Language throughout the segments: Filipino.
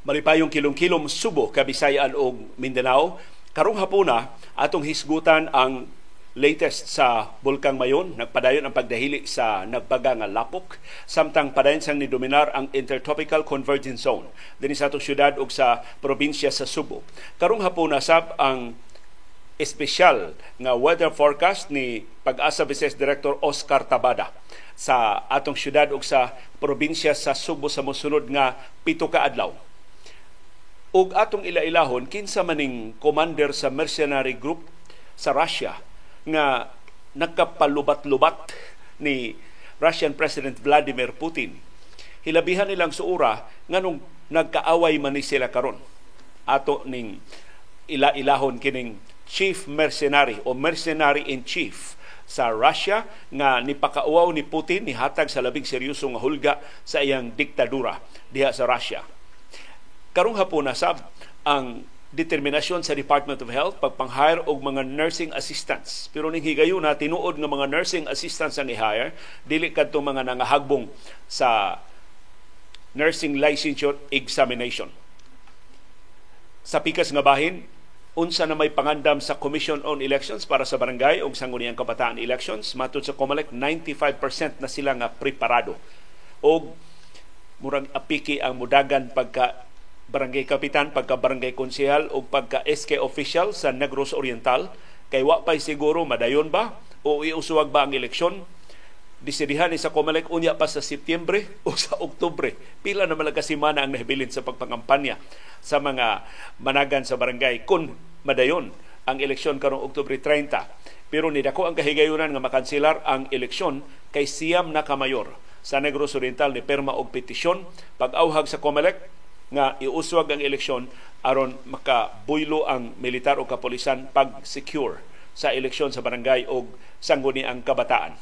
malipayong kilong-kilom Subo, Kabisayan ug Mindanao. Karong hapuna atong hisgutan ang latest sa Bulkang Mayon, nagpadayon ang pagdahili sa nagbaga nga lapok, samtang padayon sang nidominar ang Intertropical Convergence Zone dinhi sa atong syudad ug sa probinsya sa Subo. Karong hapon sab ang espesyal nga weather forecast ni Pag-asa Vice Director Oscar Tabada sa atong syudad ug sa probinsya sa Subo sa mosunod nga pito ka adlaw. Ug atong ilailahon kinsa maning commander sa mercenary group sa Russia nga nagkapalubat-lubat ni Russian President Vladimir Putin. Hilabihan nilang suura nganong nagkaaway man ni sila karon. Ato ning ila-ilahon kining chief mercenary o mercenary in chief sa Russia nga nipakauaw ni Putin ni hatag sa labing seryoso nga hulga sa iyang diktadura diha sa Russia. Karong hapon na sab ang determinasyon sa Department of Health pagpang-hire og mga nursing assistants. Pero ning higayon na tinuod nga mga nursing assistants ang i-hire, dili kadto mga nangahagbong sa nursing licensure examination. Sa pikas nga bahin, unsa na may pangandam sa Commission on Elections para sa barangay ug sangguniang kabataan elections matud sa COMELEC 95% na sila nga preparado og murag apiki ang mudagan pagka barangay kapitan, pagka barangay konsehal o pagka SK official sa Negros Oriental kay wa pay siguro madayon ba o iusuwag ba ang eleksyon disidihan ni sa Comelec unya pa sa Setyembre o sa Oktubre. Pila na malaga semana ang nahibilin sa pagpangampanya sa mga managan sa barangay kung madayon ang eleksyon karong Oktubre 30. Pero ni dako ang kahigayunan nga makanselar ang eleksyon kay siyam na kamayor sa Negros Oriental ni perma og petisyon pag-awhag sa Comelec nga iuswag ang eleksyon aron makabuylo ang militar o kapolisan pag-secure sa eleksyon sa barangay o sangguni ang kabataan.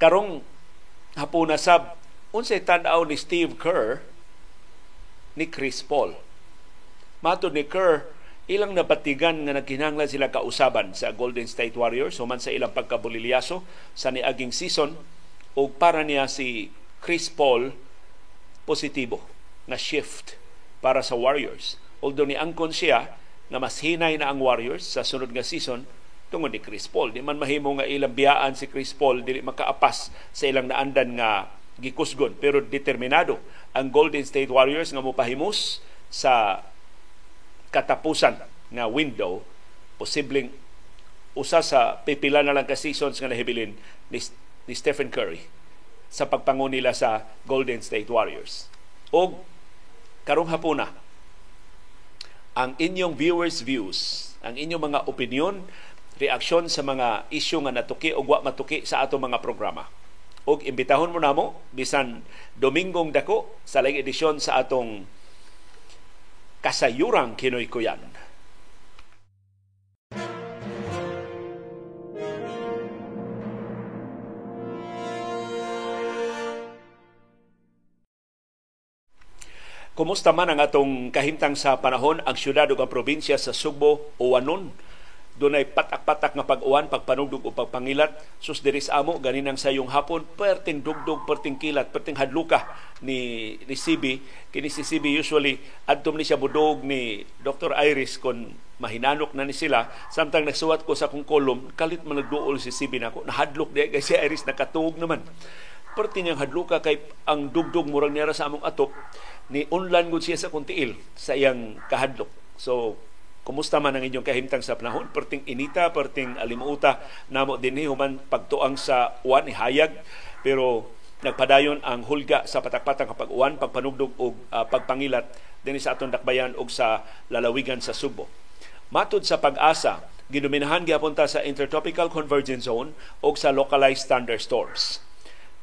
Karong hapuna sab unsay tan-aw ni Steve Kerr ni Chris Paul. Mato ni Kerr, ilang napatigan nga nagkinahanglan sila kausaban sa Golden State Warriors human sa ilang pagkabulilyaso sa niaging season o para niya si Chris Paul positibo na shift para sa Warriors. Although ni angkon siya na mas hinay na ang Warriors sa sunod nga season tungod ni Chris Paul. Di man mahimo nga ilang biyaan si Chris Paul dili makaapas sa ilang naandan nga gikusgon pero determinado ang Golden State Warriors nga mopahimus sa katapusan nga window posibleng usa sa pipila na lang ka seasons nga nahibilin ni, ni Stephen Curry sa pagpangun nila sa Golden State Warriors. O karong hapuna ang inyong viewers views, ang inyong mga opinion, reaksyon sa mga isyu nga natuki o wa matuki sa ato mga programa. Og imbitahon mo namo bisan Domingong dako sa laing edisyon sa atong kasayurang Kinoy Kuyan. Kumusta man ang atong kahimtang sa panahon ang syudad ug ang probinsya sa Subo o Wanon? Dunay patak-patak nga pag-uwan, pagpanugdog o pagpangilat. Sus diris amo ganinang sayong hapon, perting dugdog, perting kilat, perting hadluka ni ni CB. Kini si CB usually adtom ni siya budog ni Dr. Iris kon mahinanok na ni sila samtang nagsuwat ko sa kong kolum kalit man nagduol si CB nako nahadlok di kay si Iris nakatuog naman perti niyang hadluka kay ang dugdog murag niya sa among atop ni unlan gud siya sa kuntiil sa iyang kahadlok. So kumusta man ang inyong kahimtang sa panahon? Perting inita, perting alimuta namo dinhi human pagtuang sa uwan ni hayag pero nagpadayon ang hulga sa patak-patak kapag uwan, pagpanugdog o uh, pagpangilat dinhi sa atong dakbayan og sa lalawigan sa Subo. Matud sa pag-asa, gidominahan gyapon ta sa intertropical convergence zone o sa localized thunderstorms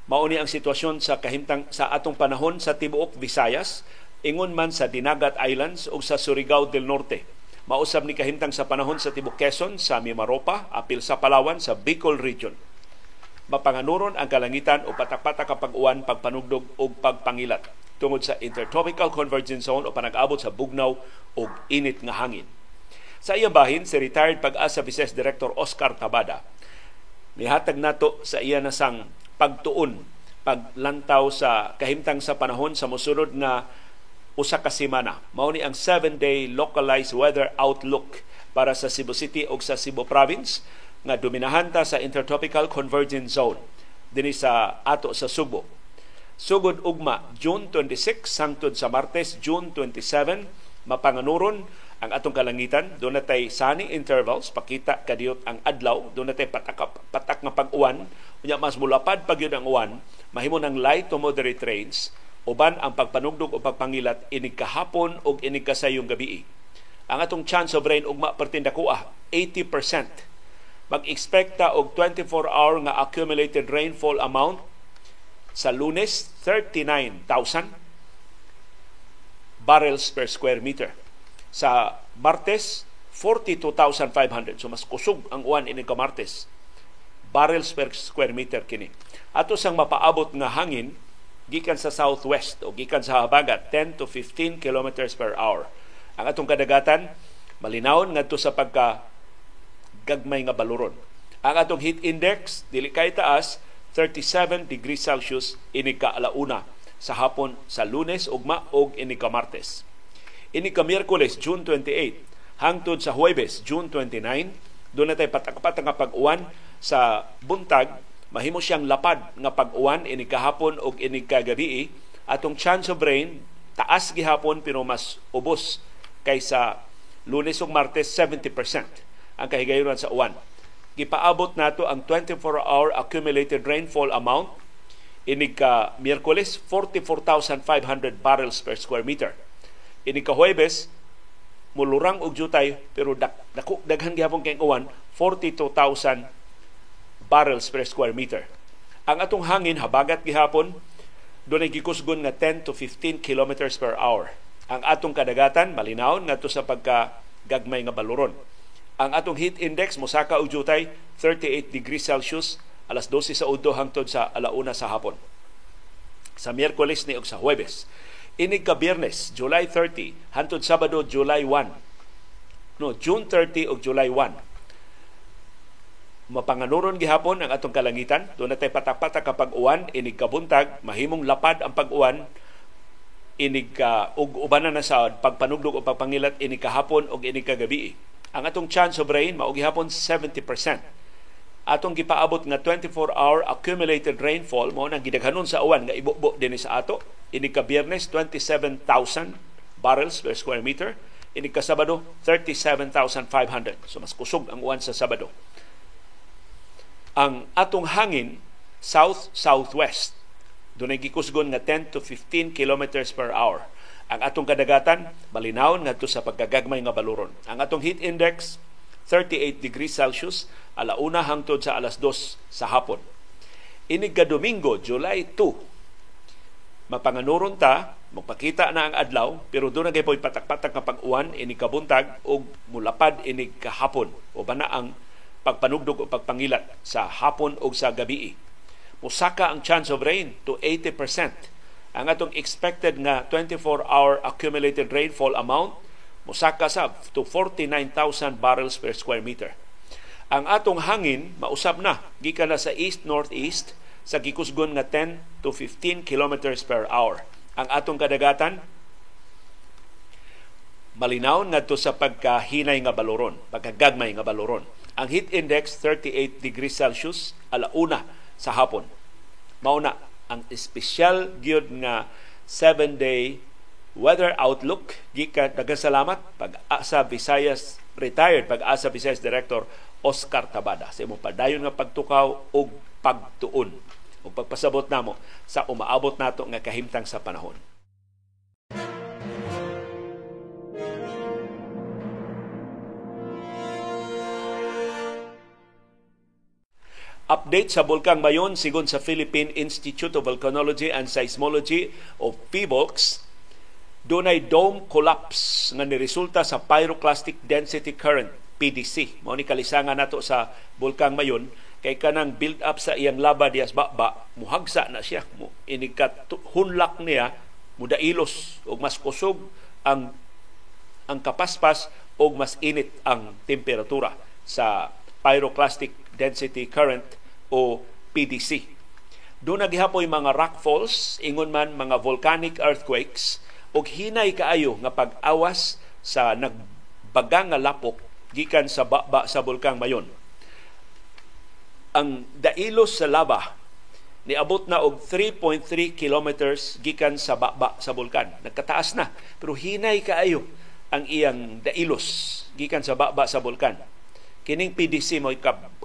Mauni ang sitwasyon sa kahimtang sa atong panahon sa tibuok Visayas, ingon man sa Dinagat Islands o sa Surigao del Norte. Mausab ni kahimtang sa panahon sa tibuok Quezon, sa Mimaropa, apil sa Palawan, sa Bicol Region. Mapanganuron ang kalangitan o patak-patak kapag uwan, pagpanugdog o pagpangilat tungod sa Intertropical Convergence Zone o panag-abot sa bugnaw o init nga hangin. Sa iyang bahin, si retired pag-asa Vice Director Oscar Tabada, nihatag nato sa iya na sang pagtuon, paglantaw sa kahimtang sa panahon sa mosunod nga usa ka semana. Mao ni ang 7-day localized weather outlook para sa Cebu City ug sa Cebu Province nga dominahan ta sa Intertropical Convergence Zone dinhi sa ato sa Subo. Sugod ugma June 26 hangtod sa Martes June 27 mapanganuron ang atong kalangitan doon natay sunny intervals pakita kadiyot ang adlaw doon natay patak patak nga pag-uwan. Unya mas mulapad pag ang uwan mahimo ng light to moderate rains uban ang pagpanugdog o pagpangilat inig kahapon o inig kasayong gabi. Ang atong chance of rain ugma pertindakua 80% mag-expecta og 24 hour nga accumulated rainfall amount sa Lunes 39,000 barrels per square meter sa Martes, 42,500. So mas kusog ang uwan ini ka Martes. Barrels per square meter kini. Ato sang mapaabot nga hangin gikan sa southwest o gikan sa habagat 10 to 15 kilometers per hour. Ang atong kadagatan malinawon ngadto sa pagka gagmay nga baluron. Ang atong heat index dili kay taas 37 degrees Celsius ini ka alauna sa hapon sa Lunes ugma og ini ka Martes. Ini ka Miyerkules, June 28, hangtod sa Huwebes, June 29, doon natay patak-patak nga pag-uwan sa buntag, mahimo siyang lapad nga pag-uwan ini kahapon og ini kagabi. Atong chance of rain taas gihapon pero mas ubos kaysa Lunes ug Martes 70% ang kahigayonan sa uwan. Gipaabot nato ang 24-hour accumulated rainfall amount. Ini ka Miyerkules 44,500 barrels per square meter ini ka Huwebes mulurang og jutay pero dak, dako daghan gihapon kay uwan 42,000 barrels per square meter. Ang atong hangin habagat gihapon doon ay gikusgon nga 10 to 15 kilometers per hour. Ang atong kadagatan malinaw ngadto sa pagka gagmay nga baluron. Ang atong heat index mosaka og jutay 38 degrees Celsius alas 12 sa udto hangtod sa alauna sa hapon. Sa Miyerkules ni og sa Huwebes inig ka Biyernes, July 30, hantod Sabado, July 1. No, June 30 o July 1. Mapanganuron gihapon ang atong kalangitan. Doon natay patak-patak kapag uwan, inig kabuntag, mahimong lapad ang pag-uwan, inig ka, ug ubanan na sa pagpanugdog o pagpangilat, inig kahapon o inig kagabi. Ang atong chance of rain, mao gihapon 70% atong gipaabot nga 24-hour accumulated rainfall mo nang gidaghanon sa uwan nga ibubo dinhi sa ato. Ini ka Biyernes 27,000 barrels per square meter. Ini ka Sabado 37,500 so mas kusog ang uwan sa Sabado. Ang atong hangin south southwest dunay gikusgon nga 10 to 15 kilometers per hour. Ang atong kadagatan malinawon ngadto sa pagkagagmay nga baluron. Ang atong heat index 38 degrees Celsius alauna hangtod sa alas 2 sa hapon. Inig ka Domingo, July 2, mapanganuron ta, magpakita na ang adlaw, pero doon na po'y patak-patak nga pag-uwan, inig kabuntag, o mulapad inig kahapon, o ba na ang pagpanugdog o pagpangilat sa hapon o sa gabi. Musaka ang chance of rain to 80%. Ang atong expected nga 24-hour accumulated rainfall amount Musaka sab to 49,000 barrels per square meter. Ang atong hangin mausab na gikan na sa east northeast sa gikusgon nga 10 to 15 kilometers per hour. Ang atong kadagatan malinaw ngadto sa pagkahinay nga baloron, pagkagagmay nga baloron. Ang heat index 38 degrees Celsius alauna sa hapon. Mauna ang espesyal gyud nga 7 day weather outlook gikan salamat pag-asa Visayas retired. Pag-asa Visayas Director Oscar Tabada. Sa imong padayon nga pagtukaw og pagtuon. Ug pagpasabot namo sa umaabot nato nga kahimtang sa panahon. Update sa Bulkang Mayon sigon sa Philippine Institute of Volcanology and Seismology o PHIVOLCS dunay dome collapse nga niresulta sa pyroclastic density current PDC. Mao ni kalisangan nato sa bulkang Mayon kay kanang build up sa iyang lava dias baba muhagsa na siya mo inikat hunlak niya mudailos og mas kusog ang ang kapaspas og mas init ang temperatura sa pyroclastic density current o PDC. Doon nagihapoy mga rock falls, ingon man mga volcanic earthquakes og hinay kaayo nga pag-awas sa nagbagang nga lapok gikan sa baba sa bulkang Mayon. Ang dailos sa lava niabot na og 3.3 kilometers gikan sa baba sa bulkan. Nagkataas na pero hinay kaayo ang iyang dailos gikan sa baba sa bulkan. Kining PDC mo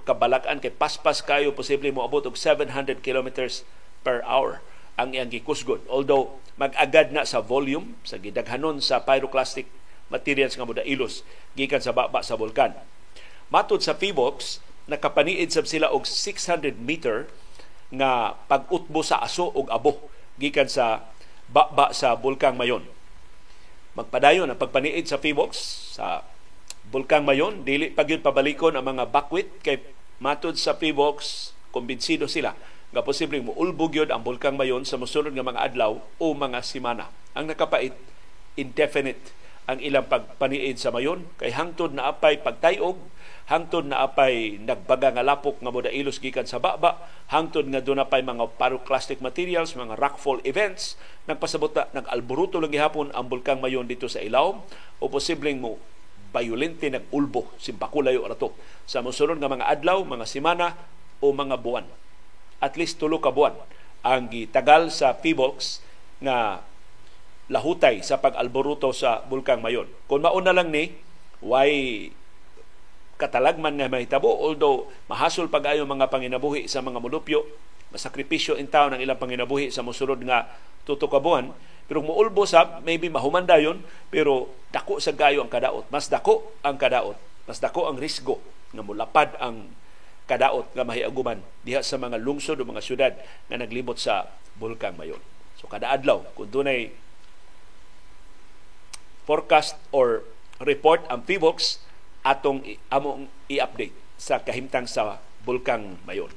kabalakan kay paspas kayo posible mo abot og 700 kilometers per hour ang iyang gikusgon. Although mag-agad na sa volume sa gidaghanon sa pyroclastic materials nga modailos gikan sa baba sa bulkan. Matod sa PHIVOX, nakapaniid sab sila og 600 meter nga pag-utbo sa aso og abo gikan sa baba sa bulkang Mayon. Magpadayon ang pagpaniid sa PHIVOX sa bulkang Mayon, dili pa gyud pabalikon ang mga bakwit kay matod sa PHIVOX, kumbinsido sila nga posibleng muulbog yun ang bulkang mayon sa musunod nga mga adlaw o mga simana. Ang nakapait, indefinite ang ilang pagpaniid sa mayon. Kay hangtod na apay pagtayog hangtod na apay nagbaga nga lapok nga moda ilos gikan sa baba hangtod nga doon pay mga pyroclastic materials mga rockfall events nagpasabot na nag-alboruto lang gihapon ang bulkang mayon dito sa ilawom o posibleng mo bayulente nag-ulbo simpakulayo rato sa musunod nga mga adlaw mga simana o mga buwan at least tulo ka buwan. Ang gitagal sa PBOX nga lahutay sa pag-alboruto sa Bulkang Mayon. Kung mauna lang ni, why katalagman nga mahitabo although mahasol pag-ayo mga panginabuhi sa mga mulupyo masakripisyo in taon ang ilang panginabuhi sa musulod nga tuto ka buwan. Pero muulbo sa maybe mahumanda yon pero dako sa gayo ang kadaot. Mas dako ang kadaot. Mas dako ang risgo nga mulapad ang kadaot nga mahiaguman diha sa mga lungsod o mga syudad nga naglibot sa bulkang mayon. So kada adlaw kung dunay forecast or report ang PBOX atong among i-update sa kahimtang sa bulkang mayon.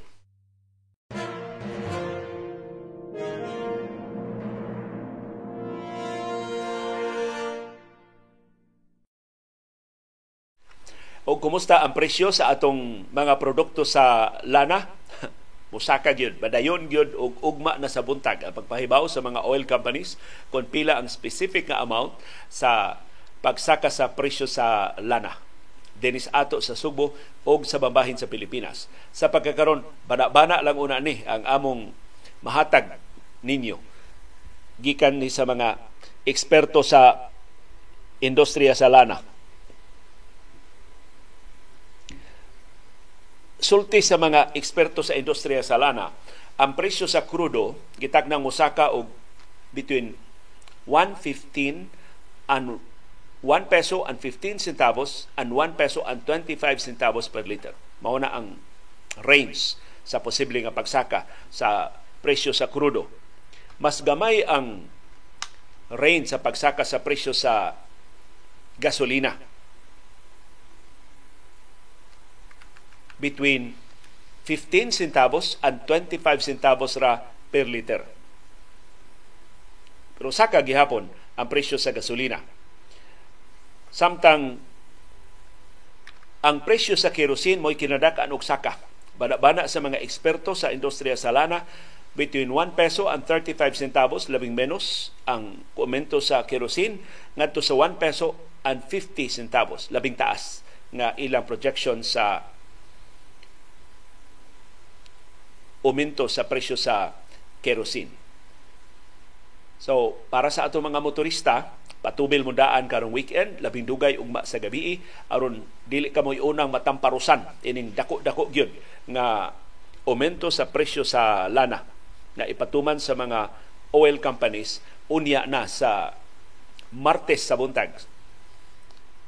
O kumusta ang presyo sa atong mga produkto sa lana? Musaka gyud badayon gyud og ugma na sa buntag. Ang pagpahibaw sa mga oil companies kung pila ang specific nga amount sa pagsaka sa presyo sa lana. Dinis ato sa Subo o sa bambahin sa Pilipinas. Sa pagkakaron bana-bana lang una ni ang among mahatag ninyo. Gikan ni sa mga eksperto sa industriya sa lana sulti sa mga eksperto sa industriya sa lana, ang presyo sa krudo gitagnang musaka og between 115 and 1 peso and 15 centavos and 1 peso and 25 centavos per liter. Mao na ang range sa posible nga pagsaka sa presyo sa krudo. Mas gamay ang range sa pagsaka sa presyo sa gasolina between 15 centavos and 25 centavos ra per liter. Pero saka gihapon ang presyo sa gasolina. Samtang ang presyo sa kerosene mo'y kinadakaan og saka. Bana-bana sa mga eksperto sa industriya sa lana, between 1 peso and 35 centavos, labing menos ang komento sa kerosene, ngadto sa 1 peso and 50 centavos, labing taas nga ilang projection sa uminto sa presyo sa kerosene. So, para sa ato mga motorista, patubil mo daan karong weekend, labing dugay ugma sa gabi, aron dili ka mo'y unang matamparusan ining dako-dako gyud nga aumento sa presyo sa lana na ipatuman sa mga oil companies unya na sa Martes sa buntag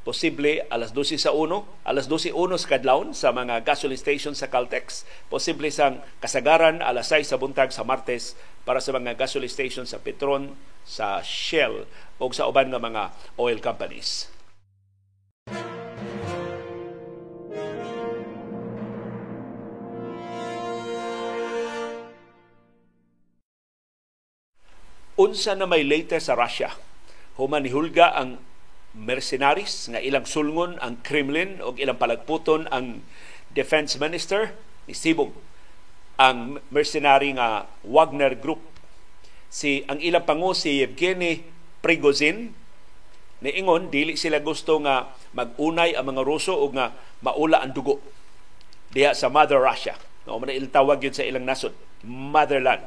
posible alas 12 sa 1, alas 12 uno sa kadlawon sa mga gasoline station sa Caltex, posible sang kasagaran alas 6 sa buntag sa Martes para sa mga gasoline station sa Petron, sa Shell o sa uban nga mga oil companies. Unsa na may latest sa Russia? Human hulga ang mercenaries nga ilang sulngon ang Kremlin o ilang palagputon ang defense minister ni Sibog ang mercenary nga Wagner Group si ang ilang pangu si Evgeny Prigozhin niingon dili sila gusto nga magunay ang mga Ruso o nga maula ang dugo diha sa Mother Russia. No, man iltawag yun sa ilang nasod, Motherland.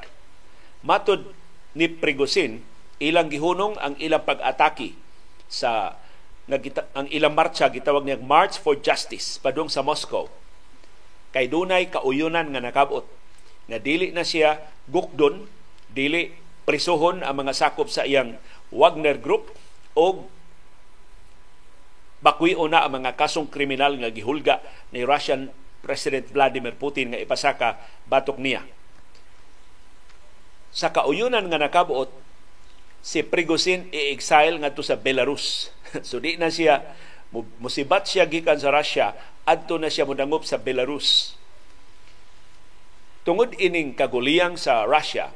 Matod ni Prigozhin, ilang gihunong ang ilang pag-atake sa nagita, ang ilang marcha gitawag niya March for Justice padung sa Moscow. Kay dunay kauyunan nga nakabot nga dili na siya gukdon, dili prisohon ang mga sakop sa iyang Wagner Group o bakwion na ang mga kasong kriminal nga gihulga ni Russian President Vladimir Putin nga ipasaka batok niya. Sa kauyunan nga nakabuot, si Prigozhin i-exile ngadto sa Belarus. so di na siya musibat siya gikan sa Russia adto na siya modangop sa Belarus. Tungod ining kaguliyang sa Russia,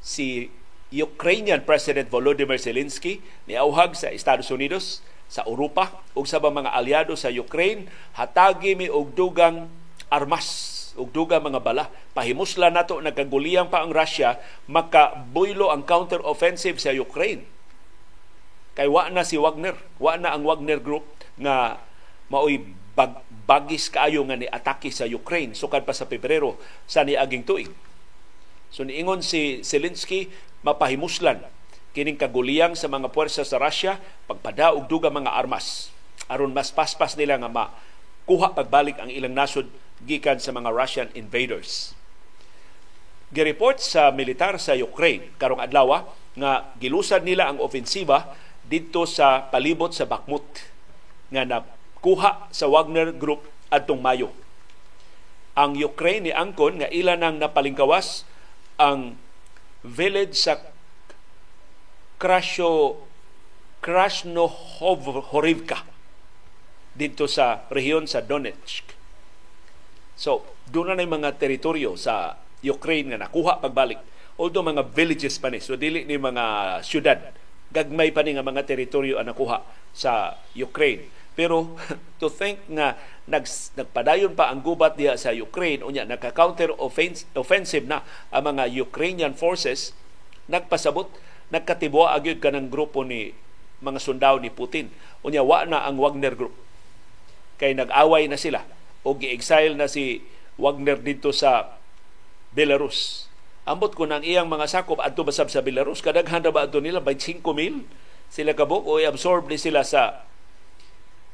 si Ukrainian President Volodymyr Zelensky niauhag sa Estados Unidos sa Europa ug sa mga aliado sa Ukraine hatagi mi og dugang armas ug dugang mga bala. Pahimusla nato nagkaguliyang pa ang Russia makabuylo ang counter offensive sa Ukraine. Kay wa na si Wagner. Wa na ang Wagner group nga maoy bag, bagis kaayo nga ni atake sa Ukraine. Sukad pa sa Pebrero sa niaging tuig. So niingon si Zelensky mapahimuslan kining kaguliyang sa mga puwersa sa Russia pagpadaog duga mga armas. Aron mas paspas nila nga makuha pagbalik ang ilang nasod gikan sa mga Russian invaders. Gireport sa militar sa Ukraine karong adlaw nga gilusad nila ang ofensiba dito sa palibot sa Bakhmut nga nakuha sa Wagner Group adtong Mayo. Ang Ukraine ni angkon nga ila nang napalingkawas ang village sa Krasyo Krasnohorivka dito sa rehiyon sa Donetsk. So, doon na mga teritoryo sa Ukraine nga nakuha pagbalik. Although mga villages pa ni, so dili ni mga syudad. Gagmay pa ni nga mga teritoryo ang nakuha sa Ukraine. Pero to think nga nag, nagpadayon pa ang gubat diha sa Ukraine unya naka-counter offensive na ang mga Ukrainian forces nagpasabot nagkatibwa agyud kanang grupo ni mga sundao ni Putin. Unya wa na ang Wagner Group. Kay nag-away na sila o gi-exile na si Wagner dito sa Belarus. Ambot ko nang iyang mga sakop adto basab sa Belarus kadaghan ra ba adto nila by 5 mil sila kabuk o absorb ni sila sa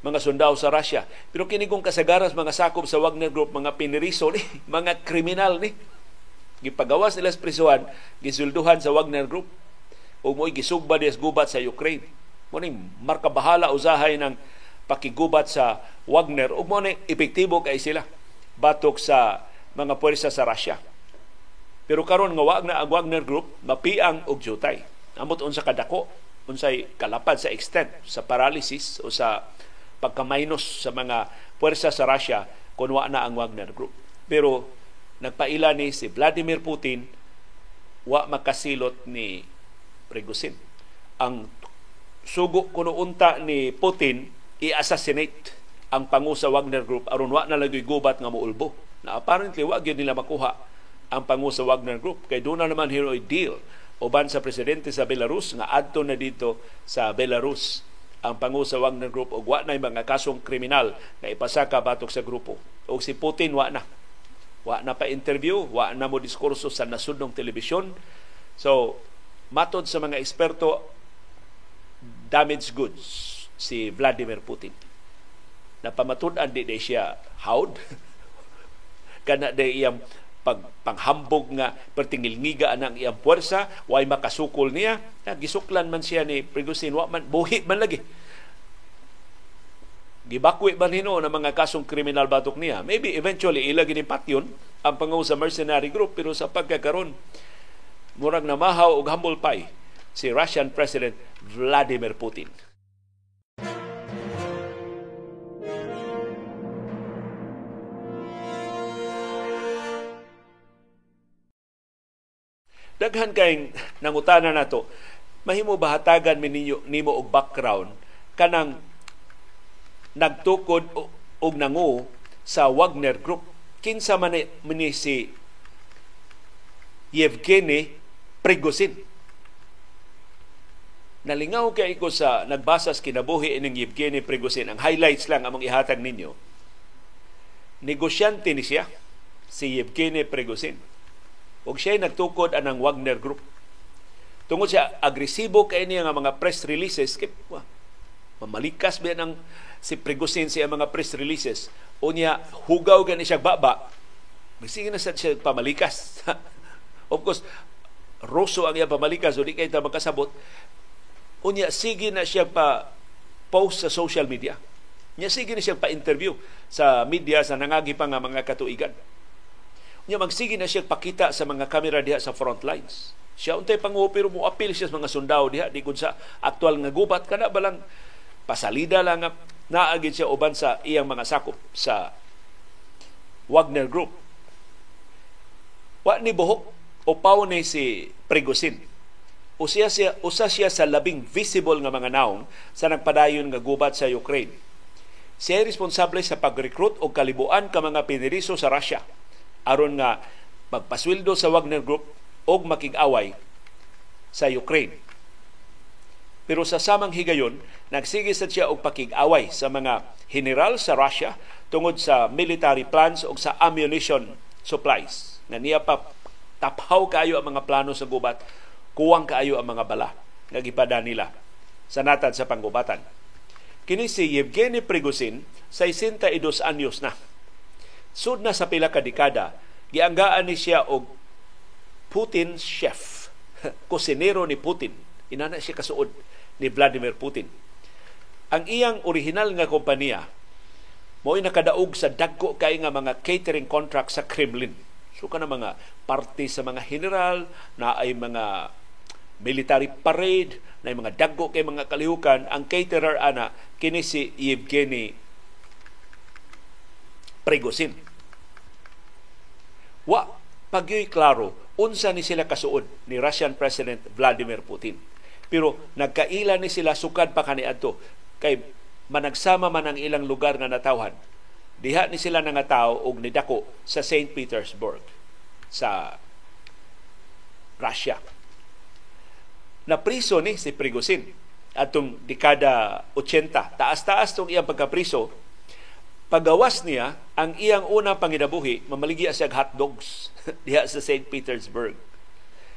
mga sundao sa Russia. Pero kini kung kasagaras mga sakop sa Wagner Group, mga piniriso ni, mga kriminal ni. Gipagawas nila sa prisuhan, gisulduhan sa Wagner Group o mo'y gisugba des gubat sa Ukraine. Mo marka bahala usahay ng pakigubat sa Wagner ug mo epektibo kay sila batok sa mga puwersa sa Russia. Pero karon nga wag na ang Wagner Group mapiang og jutay. Amot unsa kadako unsay kalapad sa extent sa paralysis o sa pagkamainos sa mga puwersa sa Russia kung wa na ang Wagner Group. Pero nagpaila ni si Vladimir Putin wa makasilot ni Prigozhin. Ang sugo kuno unta ni Putin i-assassinate ang pangu sa Wagner Group aron wa na lagi gubat nga moulbo. Na apparently wa gyud nila makuha ang pangu sa Wagner Group kay doon na naman hero deal uban sa presidente sa Belarus nga adto na dito sa Belarus ang pangu sa Wagner Group ug wa na mga kasong kriminal na ipasaka batok sa grupo. O si Putin wa na. Wa na pa interview, wa na mo diskurso sa nasudnong telebisyon. So, matod sa mga eksperto, damaged goods si Vladimir Putin. Napamatud-an di, di siya howd. Kana di iyang pag panghambog nga pertingilngiga ang iyang puwersa, way makasukol niya, gisuklan man siya ni Prigozhin, wa man, buhi man lagi. Gibakwi man hino ng mga kasong kriminal batok niya. Maybe eventually ilagin ni patyon ang pangaw sa mercenary group, pero sa pagkakaroon, murag na mahaw og humble pie si Russian President Vladimir Putin. Daghan kay nangutana nato, mahimo bahatagan mi ninyo nimo og background kanang nagtukod og nangu sa Wagner Group. Kinsa man ni si Yevgeny Prigozhin. nalingaw kay ko sa nagbasa sa kinabuhi ining Yevgeny Prigozhin. Ang highlights lang among ihatag ninyo. Negosyante ni siya, si Yevgeny Prigozhin. Ug siya nagtukod anang Wagner Group. Tungod siya agresibo kay niya nga mga press releases kay wah, mamalikas ba ng si Prigozhin siya mga press releases? O niya hugaw gani siya baba sige na sa siya pamalikas. Of course roso ang iya pamalikas o di kay ta makasabot unya sige na siya pa post sa social media. Niya sige na siya pa interview sa media sa nangagi pa nga mga katuigan niya magsige na siya pakita sa mga kamera diha sa front lines siya untay panguho pero mo appeal siya sa mga sundao diha di sa aktual nga gubat kana balang pasalida lang naagid siya uban sa iyang mga sakop sa Wagner Group. Wa ni buhok o pao ni si Prigozhin. Usa siya, usa siya sa labing visible nga mga naong sa nagpadayon nga gubat sa Ukraine. Siya responsable sa pag-recruit o kalibuan ka mga piniriso sa Russia aron nga magpasweldo sa Wagner Group o makig-away sa Ukraine. Pero sa samang higayon, nagsige sa siya og pakig-away sa mga general sa Russia tungod sa military plans o sa ammunition supplies. Na niya pa taphaw kaayo ang mga plano sa gubat, kuwang kaayo ang mga bala nga gipada nila sa natad sa panggubatan. Kini si Yevgeny Prigozhin, 62 anyos na. Sud na sa pila ka dekada, gianggaan ni siya og Putin chef, kusinero ni Putin. Inana siya kasuod ni Vladimir Putin. Ang iyang original nga kompanya mo'y nakadaog sa dagko kay nga mga catering contract sa Kremlin. So kana mga parte sa mga general na ay mga military parade na ay mga dagko kay mga kalihukan ang caterer ana kini si Yevgeny Prigozhin. Wa pagyoy klaro unsa ni sila kasuod ni Russian President Vladimir Putin pero nagkaila ni sila sukad pa kaniadto kay managsama man ang ilang lugar nga natawhan. Diha ni sila nga tawo og nidako sa St. Petersburg sa Russia. Napriso ni si Prigozhin atong dekada 80. Taas-taas tong iyang pagkapriso. Pagawas niya, ang iyang unang panginabuhi, mamaligi siya hot dogs diha sa St. Petersburg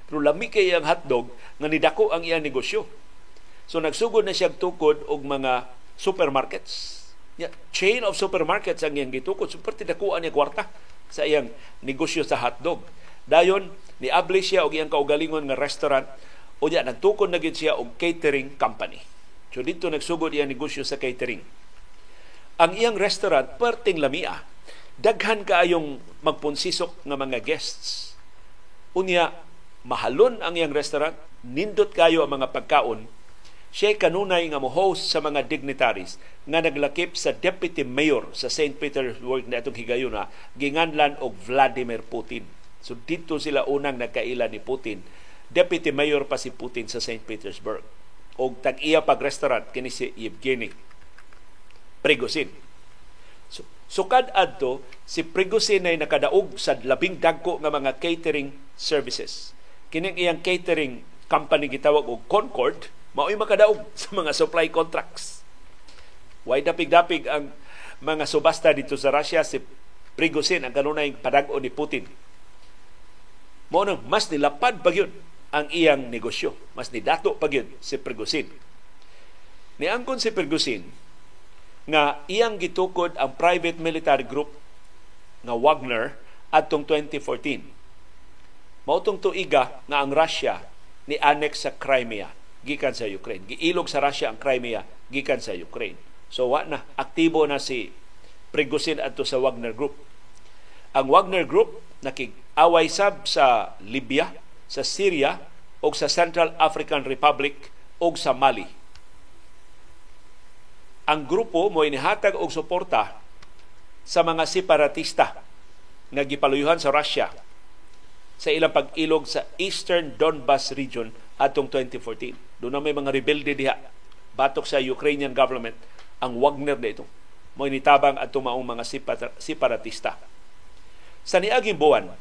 pero lami kay ang hotdog nga nidako ang iyang negosyo. So nagsugod na siya tukod og mga supermarkets. Yeah, chain of supermarkets ang iyang gitukod. So perti dakuan niya kwarta sa iyang negosyo sa hotdog. Dayon ni abli siya og iyang kaugalingon nga restaurant o diya nagtukod na siya og catering company. So dito nagsugod iyang negosyo sa catering. Ang iyang restaurant perting lamia. Daghan kaayong magpunsisok nga mga guests. Unya mahalon ang iyang restaurant, nindot kayo ang mga pagkaon, siya kanunay nga mo-host sa mga dignitaries nga naglakip sa deputy mayor sa St. Petersburg na itong higayuna, ginganlan og Vladimir Putin. So dito sila unang nagkaila ni Putin. Deputy mayor pa si Putin sa St. Petersburg. Og tag-iya pag-restaurant kini si Yevgeny Prigozhin. So, sukad adto si Prigozhin ay nakadaog sa labing dagko nga mga catering services kining iyang catering company gitawag og Concord mao'y makadaog sa mga supply contracts. Way dapig-dapig ang mga subasta dito sa Russia si Prigozhin ang kanunay padag-o ni Putin. Mo mas nilapad pa yun ang iyang negosyo. Mas nidato pa yun si Prigozhin. Niangkon si Prigozhin nga iyang gitukod ang private military group nga Wagner atong 2014 Mautong tuiga nga ang Russia ni annex sa Crimea gikan sa Ukraine. Giilog sa Russia ang Crimea gikan sa Ukraine. So wa na aktibo na si Prigozhin adto sa Wagner Group. Ang Wagner Group nakig-away sab sa Libya, sa Syria o sa Central African Republic o sa Mali. Ang grupo mo inihatag og suporta sa mga separatista nga gipaluyuhan sa Russia sa ilang pag-ilog sa Eastern Donbas region atong 2014. Doon na may mga rebelde diha batok sa Ukrainian government ang Wagner na ito. Mo initabang at tumaong mga separatista. Sa niaging buwan,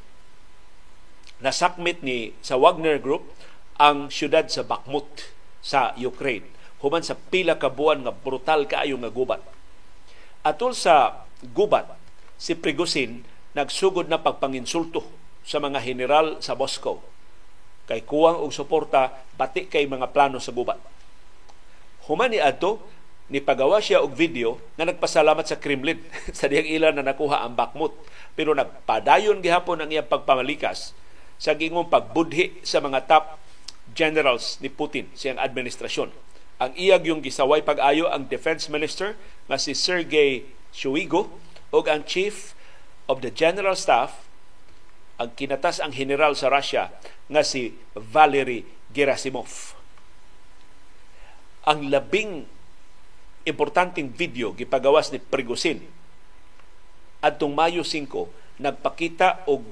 nasakmit ni sa Wagner Group ang syudad sa Bakhmut sa Ukraine human sa pila ka buwan nga brutal kaayo nga gubat. Atol sa gubat, si Prigozhin nagsugod na pagpanginsulto sa mga general sa Moscow kay kuwang og suporta pati kay mga plano sa gubat. Human ni adto ni pagawa siya og video nga nagpasalamat sa Kremlin sa diyang ilan na nakuha ang Bakhmut pero nagpadayon gihapon ang iyang pagpamalikas sa gingong pagbudhi sa mga top generals ni Putin siyang administrasyon ang iyag yung gisaway pag-ayo ang Defense Minister nga si Sergey Shoigu o ang Chief of the General Staff ang kinatas ang general sa Russia nga si Valery Gerasimov. Ang labing importanteng video gipagawas ni Prigozhin adtong Mayo 5 nagpakita og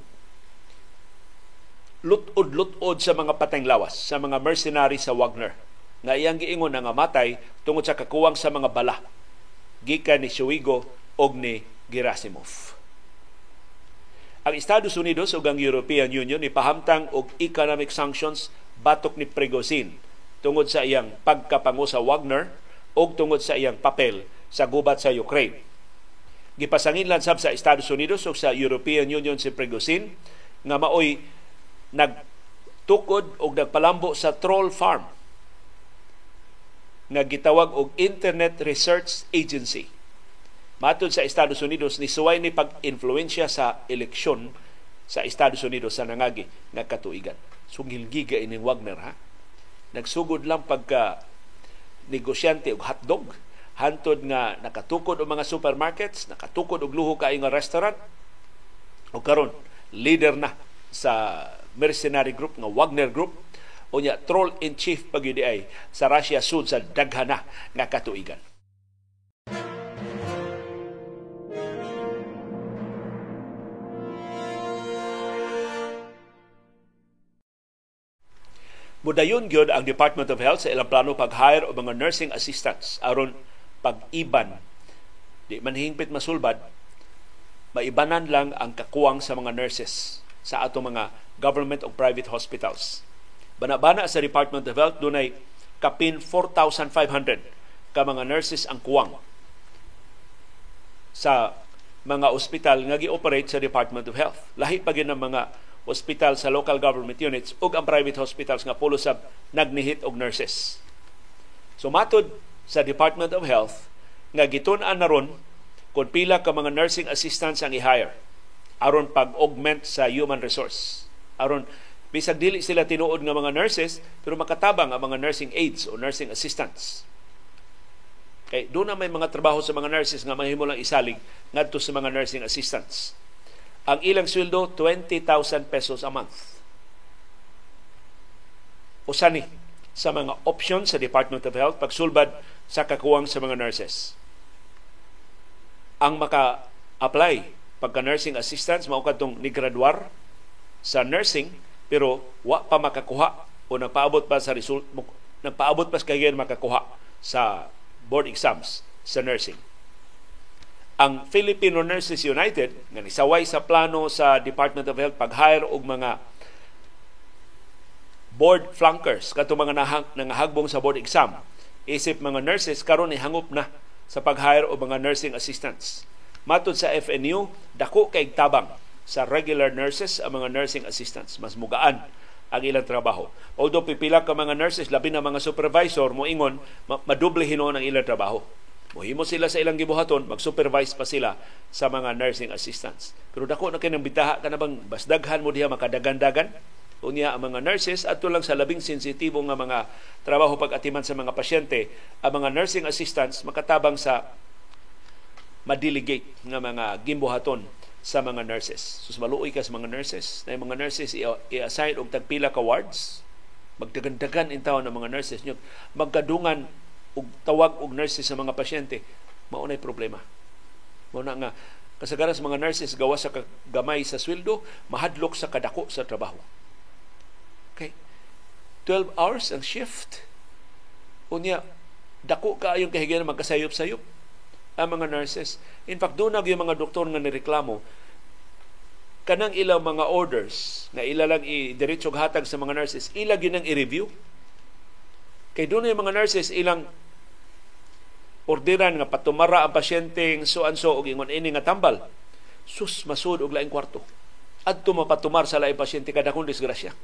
lutod-lutod sa mga patayng lawas sa mga mercenary sa Wagner nga iyang giingon nga matay tungod sa kakuwang sa mga bala gikan ni Shoigo og ni Gerasimov. Ang Estados Unidos ug ang European Union ipahamtang og economic sanctions batok ni Prigozhin tungod sa iyang pagkapangu sa Wagner o tungod sa iyang papel sa gubat sa Ukraine. Gipasangin lang sab sa Estados Unidos o sa European Union si Prigozhin nga maoy nagtukod og nagpalambo sa troll farm nga gitawag og Internet Research Agency. Matod sa Estados Unidos, ni suway ni pag-influensya sa eleksyon sa Estados Unidos sa nangagi nga katuigan. Sungilgiga ining Wagner ha. Nagsugod lang pagka negosyante og hotdog hantod nga nakatukod og mga supermarkets, nakatukod og luho kay nga restaurant. O karon leader na sa mercenary group nga Wagner Group unya troll in chief pagyudi ay. Sa Russia sud sa daghana nga katuigan. Mudayon gyud ang Department of Health sa ilang plano pag-hire o mga nursing assistants aron pag-iban. Di man hingpit masulbad maibanan lang ang kakuwang sa mga nurses sa ato mga government o private hospitals Banabana sa Department of Health, dunay kapin 4,500 ka mga nurses ang kuwang sa mga ospital nga gi-operate sa Department of Health. Lahi pa gyud ang mga ospital sa local government units ug ang private hospitals nga pulo sa nagnihit og nurses. So matod sa Department of Health nga gitun-an na ron kung pila ka mga nursing assistants ang i-hire aron pag-augment sa human resource aron Bisag dili sila tinuod nga mga nurses, pero makatabang ang mga nursing aides o nursing assistants. Kay doon na may mga trabaho sa mga nurses nga mahimo lang isalig ngadto sa mga nursing assistants. Ang ilang sweldo 20,000 pesos a month. Usa ni sa mga options sa Department of Health pagsulbad sa kakuwang sa mga nurses. Ang maka-apply pagka nursing assistants mao kadtong ni graduar sa nursing pero wa pa makakuha o nagpaabot pa sa result nagpaabot pa kay makakuha sa board exams sa nursing. Ang Filipino Nurses United nga nisaway sa plano sa Department of Health pag-hire og mga board flunkers kato mga nahang, nangahagbong sa board exam isip mga nurses karon ni hangop na sa pag-hire og mga nursing assistants. Matod sa FNU, dako kay tabang sa regular nurses ang mga nursing assistants. Mas mugaan ang ilang trabaho. Although pipila ka mga nurses, labi na mga supervisor, mo ingon, madoble hinuon ang ilang trabaho. Mohimo sila sa ilang gibuhaton, mag-supervise pa sila sa mga nursing assistants. Pero dako na kinang bitaha ka na bang basdaghan mo diha makadagan-dagan? Unya ang mga nurses at lang sa labing sensitibo nga mga trabaho pag-atiman sa mga pasyente, ang mga nursing assistants makatabang sa madelegate nga mga gimbuhaton sa mga nurses. Maluoy ka sa mga nurses. Na mga nurses i-assign og tagpila ka wards. Magdagandagan in taon ng mga nurses nyo. Magkadungan og tawag og nurses sa mga pasyente. Maunay problema. Mauna nga kasagaran sa mga nurses gawa sa gamay sa sweldo, mahadlok sa kadako sa trabaho. Okay. 12 hours ang shift. Unya, dako ka yung kahigayon magkasayop-sayop ang mga nurses. In fact, doon yung mga doktor nga nireklamo, kanang ilang mga orders na ila lang i-diretso hatag sa mga nurses, ila yun ang i-review. Kay doon yung mga nurses ilang orderan nga patumara ang pasyente so and so og ingon ini nga tambal. Sus masud og laing kwarto. Adto mapatumar sa laing pasyente kada kung disgrasya.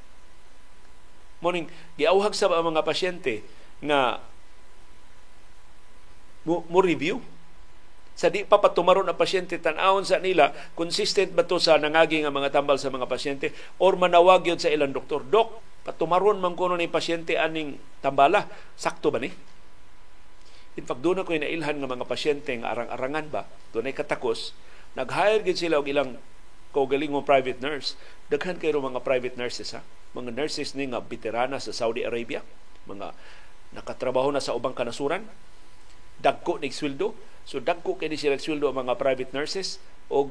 Morning, giauhag sa mga pasyente nga mo, mo review sa di pa patumaron ang pasyente tan-awon sa nila consistent ba to sa nangagi nga mga tambal sa mga pasyente? Or manawag yun sa ilang doktor? Dok patumaron man kuno ni pasyente aning tambala sakto ba ni? In fact, doon ako inailhan nga mga pasyente nga arang-arangan ba, doon katakos, nag-hire gid sila og ilang kaugaling mo private nurse. Daghan kayo mga private nurses ha. Mga nurses ni nga veterana sa Saudi Arabia, mga nakatrabaho na sa ubang kanasuran, dagko nig sweldo. So dagko kini sila sweldo ang mga private nurses o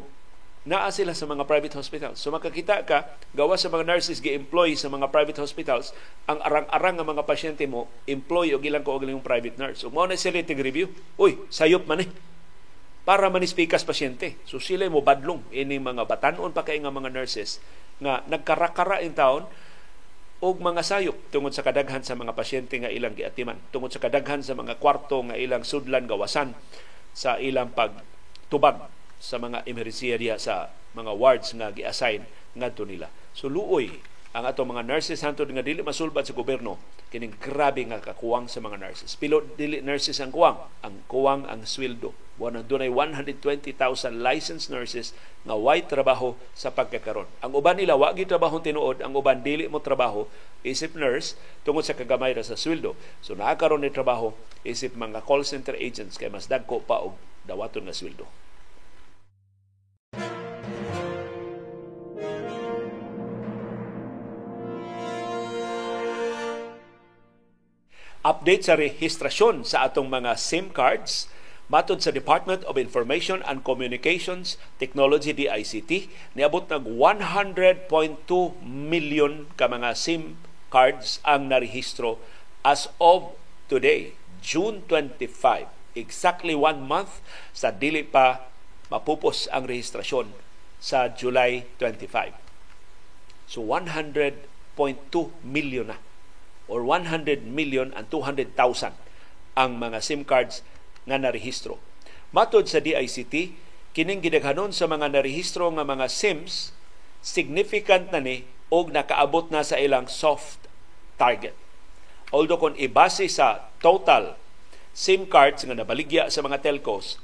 naa sila sa mga private hospitals. So makakita ka, gawa sa mga nurses gi-employ sa mga private hospitals, ang arang-arang nga mga pasyente mo, employ o gilang ko og yung private nurse. So mo na sila review. Uy, sayop man eh. Para manispikas pasyente. So sila mo badlong ini mga batanon pa kay nga mga nurses nga nagkarakara in taon og mga sayop tungod sa kadaghan sa mga pasyente nga ilang giatiman, tungod sa kadaghan sa mga kwarto nga ilang sudlan gawasan sa ilang pagtubag sa mga emergency sa mga wards nga gi-assign ngadto nila. So luoy ang ato mga nurses hantod nga dili masulbad sa gobyerno kining grabe nga kakuwang sa mga nurses. Pilo dili nurses ang kuwang, ang kuwang ang sweldo. Wala dunay 120,000 licensed nurses nga way trabaho sa pagkakaron. Ang uban nila wa gyud trabaho tinuod, ang uban dili mo trabaho isip nurse tungod sa kagamay ra sa sweldo. So naa karon ni trabaho isip mga call center agents kay mas dagko pa og dawaton nga sweldo. Update sa rehistrasyon sa atong mga SIM cards Matod sa Department of Information and Communications Technology DICT, niabot nag 100.2 million ka mga SIM cards ang narehistro as of today, June 25. Exactly one month sa dili pa mapupos ang rehistrasyon sa July 25. So 100.2 million na or 100 million and 200,000 ang mga SIM cards nga narehistro. Matod sa DICT, kining gidaghanon sa mga narehistro nga mga SIMs significant na ni og nakaabot na sa ilang soft target. Although kung ibase sa total SIM cards nga nabaligya sa mga telcos,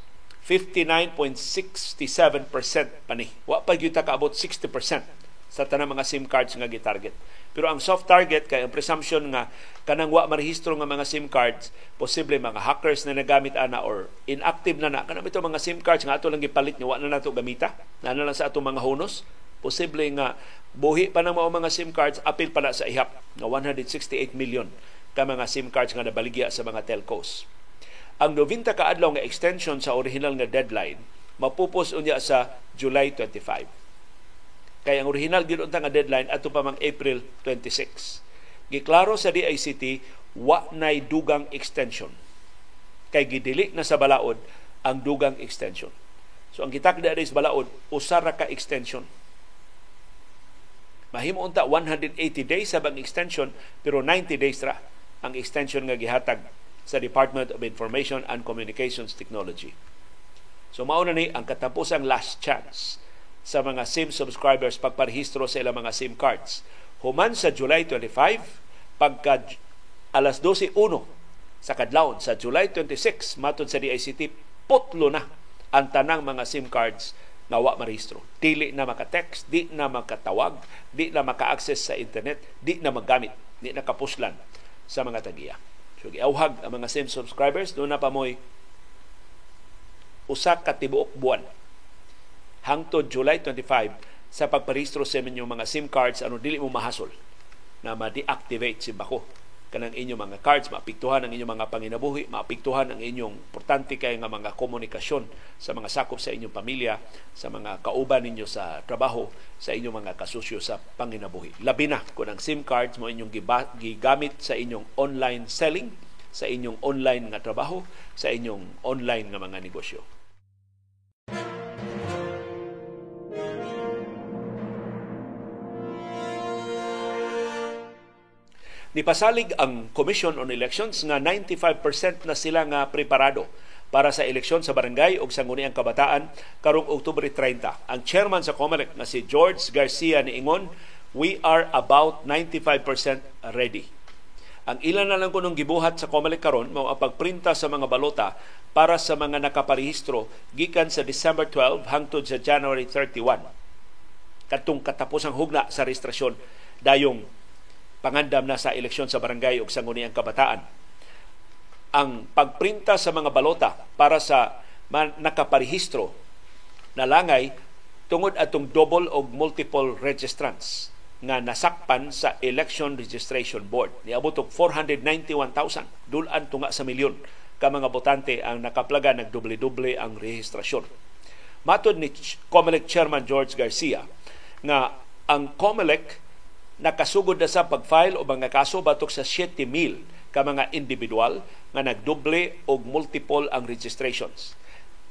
59.67% pa ni. Wa pa gyud kaabot 60% sa tanang mga SIM cards nga gitarget. Pero ang soft target kay ang presumption nga kanang wa marehistro nga mga SIM cards, posible mga hackers na nagamit ana or inactive na na kanang ito mga SIM cards nga ato lang gipalit nga wa na nato gamita, na na lang sa ato mga honos. Posible nga buhi pa ng mga SIM cards apil pa na sa ihap nga 168 million ka mga SIM cards nga nabaligya sa mga telcos. Ang 90 ka adlaw nga extension sa original nga deadline mapupos unya sa July 25 Kay ang original gid nga deadline ato pa mang April 26. Giklaro sa DICT wa nay dugang extension. Kay gidili na sa balaod ang dugang extension. So ang gitakda sa balaod usara ka extension. Mahimo unta 180 days sa bang extension pero 90 days ra ang extension nga gihatag sa Department of Information and Communications Technology. So mao na ni ang katapusang last chance sa mga SIM subscribers pagparehistro sa ilang mga SIM cards. Human sa July 25, pagka alas 12.01 sa kadlawon sa July 26, matod sa DICT, putlo na ang tanang mga SIM cards nga wa marehistro. Dili na maka-text, di na makatawag, di na maka-access sa internet, di na magamit, di na kapuslan sa mga tagiya. So, giawhag ang mga SIM subscribers, doon na pa mo'y usa ka tibuok buwan hangtod July 25 sa pagparehistro sa inyong mga SIM cards ano dili mo mahasol na ma-deactivate si bako. Kanang inyong mga cards maapektuhan ang inyong mga panginabuhi maapektuhan ang inyong importante kay nga mga komunikasyon sa mga sakop sa inyong pamilya sa mga kauban ninyo sa trabaho sa inyong mga kasusyo sa panginabuhi. Labi na kung ang SIM cards mo inyong gigamit sa inyong online selling sa inyong online nga trabaho sa inyong online nga mga negosyo Nipasalig ang Commission on Elections nga 95% na sila nga preparado para sa eleksyon sa barangay o sangguniang kabataan karong Oktubre 30. Ang chairman sa COMELEC na si George Garcia ni Ingon, we are about 95% ready. Ang ilan na lang kunong gibuhat sa COMELEC karon mao ang pagprinta sa mga balota para sa mga nakaparehistro gikan sa December 12 hangtod sa January 31. Katong katapos ang hugna sa registrasyon dayong pangandam na sa eleksyon sa barangay ug sangguniang kabataan. Ang pagprinta sa mga balota para sa nakaparehistro na langay tungod atong double o multiple registrants nga nasakpan sa Election Registration Board. Niabot og 491,000 dulan tunga sa milyon ka mga botante ang nakaplaga nagdoble-doble ang rehistrasyon. Matod ni COMELEC Chairman George Garcia nga ang COMELEC nakasugod na sa pag-file o mga kaso batok sa 7,000 ka mga individual nga nagdoble o multiple ang registrations.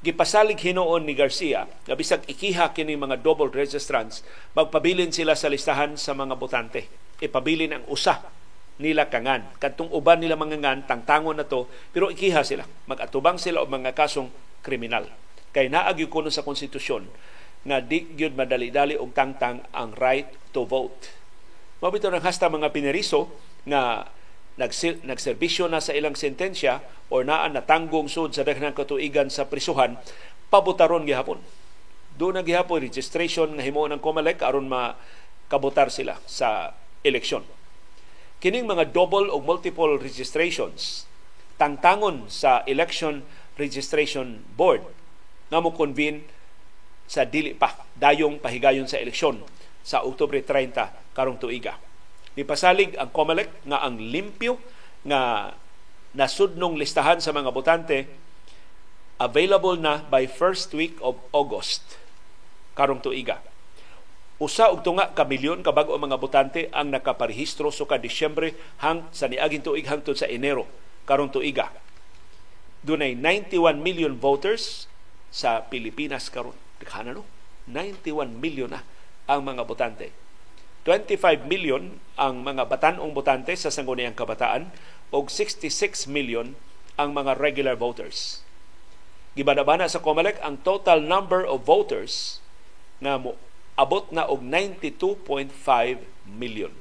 Gipasalig hinoon ni Garcia nga bisag ikiha kini mga double registrants, magpabilin sila sa listahan sa mga botante. Ipabilin ang usa nila kangan. Kadtong uban nila mga ngan, tangtangon na to, pero ikiha sila. Magatubang sila og mga kasong kriminal. Kay naagyo kuno sa konstitusyon nga di gyud madali-dali og tangtang ang right to vote Mabito ng hasta mga pineriso nga nagserbisyo na sa ilang sentensya o naan natanggong sud sa daghang katuigan sa prisuhan, pabutaron gihapon. Doon na gihapon registration nga himo ng COMELEC aron makabutar sila sa eleksyon. Kining mga double o multiple registrations tangtangon sa Election Registration Board nga mo convene sa dili pa dayong pahigayon sa eleksyon sa Oktubre 30 karong tuiga. Nipasalig ang COMELEC nga ang limpyo nga nasudnong listahan sa mga botante available na by first week of August karong tuiga. Usa og tunga ka milyon ka bag-o mga botante ang nakaparehistro so ka Disyembre hang sa niaging tuig hangtod sa Enero karong tuiga. Dunay 91 million voters sa Pilipinas karon. Dikhanan no? 91 million na ang mga botante. 25 million ang mga batanong botante sa sangguniang kabataan o 66 million ang mga regular voters. Gibanabana sa COMELEC ang total number of voters nga mo abot na og 92.5 million.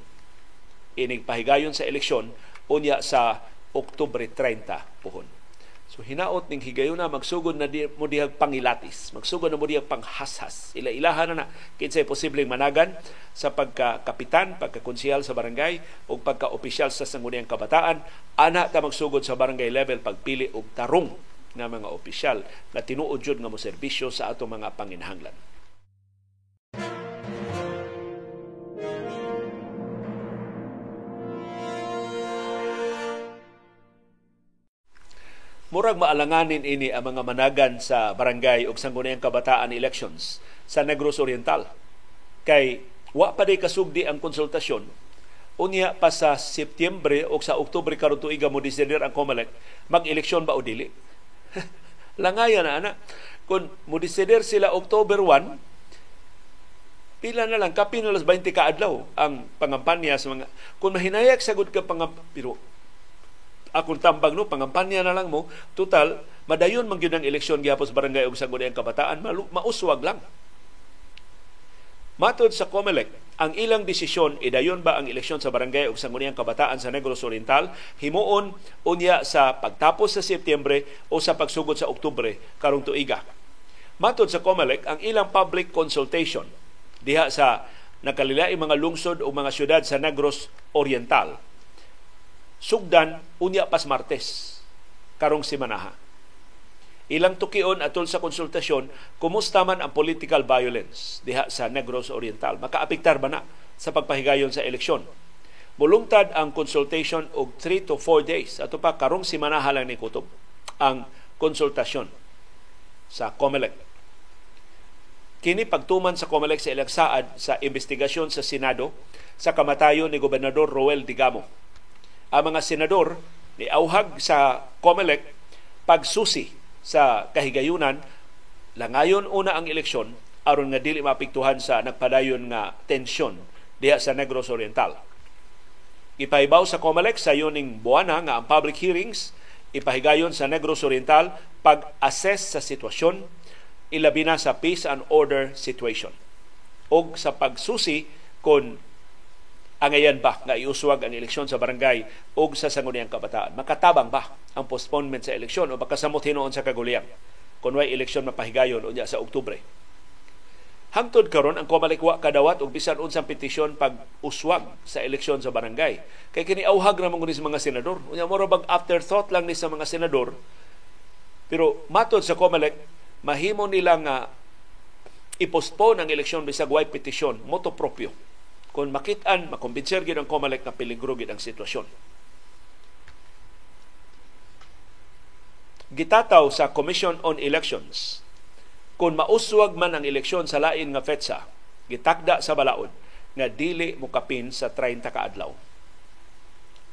Inig pahigayon sa eleksyon unya sa Oktubre 30 puhon. So hinaot ning higayon na magsugod na di, mo dihag pangilatis, magsugod na mo dihag panghashas. Ila-ilahan na na kinsay posibleng managan sa pagka-kapitan, pagka-konsyal sa barangay o pagka-opisyal sa sangguniang kabataan. Ana ta magsugod sa barangay level pagpili og tarong na mga opisyal na tinuod nga mo serbisyo sa ato mga panginhanglan. Murag maalanganin ini ang mga managan sa barangay ug sangguniang kabataan elections sa Negros Oriental. Kay wa pa day kasugdi ang konsultasyon unya pa sa Setyembre o sa Oktubre karon tuiga mo decider ang COMELEC mag-eleksyon ba o dili. Langaya na ana. Kung mo decider sila October 1, pila na lang kapin na 20 ka adlaw ang pangampanya sa mga kung mahinayak sagud ka pangam pero akong tambag no? Pangampanya na lang mo. Total madayon man gyud ang eleksyon gyapon sa barangay ug sangguniang kabataan mauswag lang. Matod sa COMELEC, ang ilang desisyon idayon ba ang eleksyon sa barangay ug sangguniang kabataan sa Negros Oriental? Himuon unya sa pagtapos sa Setyembre o sa pagsugod sa Oktubre karong tuiga. Matod sa COMELEC, ang ilang public consultation diha sa nakalilai mga lungsod o mga syudad sa Negros Oriental sugdan unya pas Martes karong simanaha. Ilang tukion atol sa konsultasyon, kumusta man ang political violence diha sa Negros Oriental? Makaapektar ba na sa pagpahigayon sa eleksyon? Mulungtad ang consultation og 3 to 4 days. Ato pa karong simanaha lang ni kutob ang konsultasyon sa COMELEC. Kini pagtuman sa COMELEC sa ilang saad sa investigasyon sa Senado sa kamatayon ni Gobernador Roel Digamo ang mga senador ni auhag sa COMELEC pagsusi sa kahigayunan langayon una ang eleksyon aron nga dili mapiktuhan sa nagpadayon nga tensyon diha sa Negros Oriental. Ipahibaw sa COMELEC sa yuning buwana nga ang public hearings ipahigayon sa Negros Oriental pag-assess sa sitwasyon ilabi na sa peace and order situation o sa pagsusi kung angayan ba nga iuswag ang eleksyon sa barangay o sa sangguniang kabataan. Makatabang ba ang postponement sa eleksyon o makasamot hinoon sa kaguliyang kung may eleksyon mapahigayon unya sa Oktubre. Hangtod karon ang komalikwa kadawat og bisan unsang petisyon pag uswag sa eleksyon sa barangay. Kay kini auhag na mga sa mga senador. Unya mo bag afterthought lang ni sa mga senador. Pero matod sa Comelec, mahimo nila nga i-postpone ang eleksyon bisag way petisyon moto propio. Kung makitaan, makumbinser gid ang Comelec na peligro gid ang sitwasyon. Gitataw sa Commission on Elections kung mauswag man ang eleksyon sa lain nga fetsa, gitakda sa balaod nga dili mukapin sa 30 ka adlaw.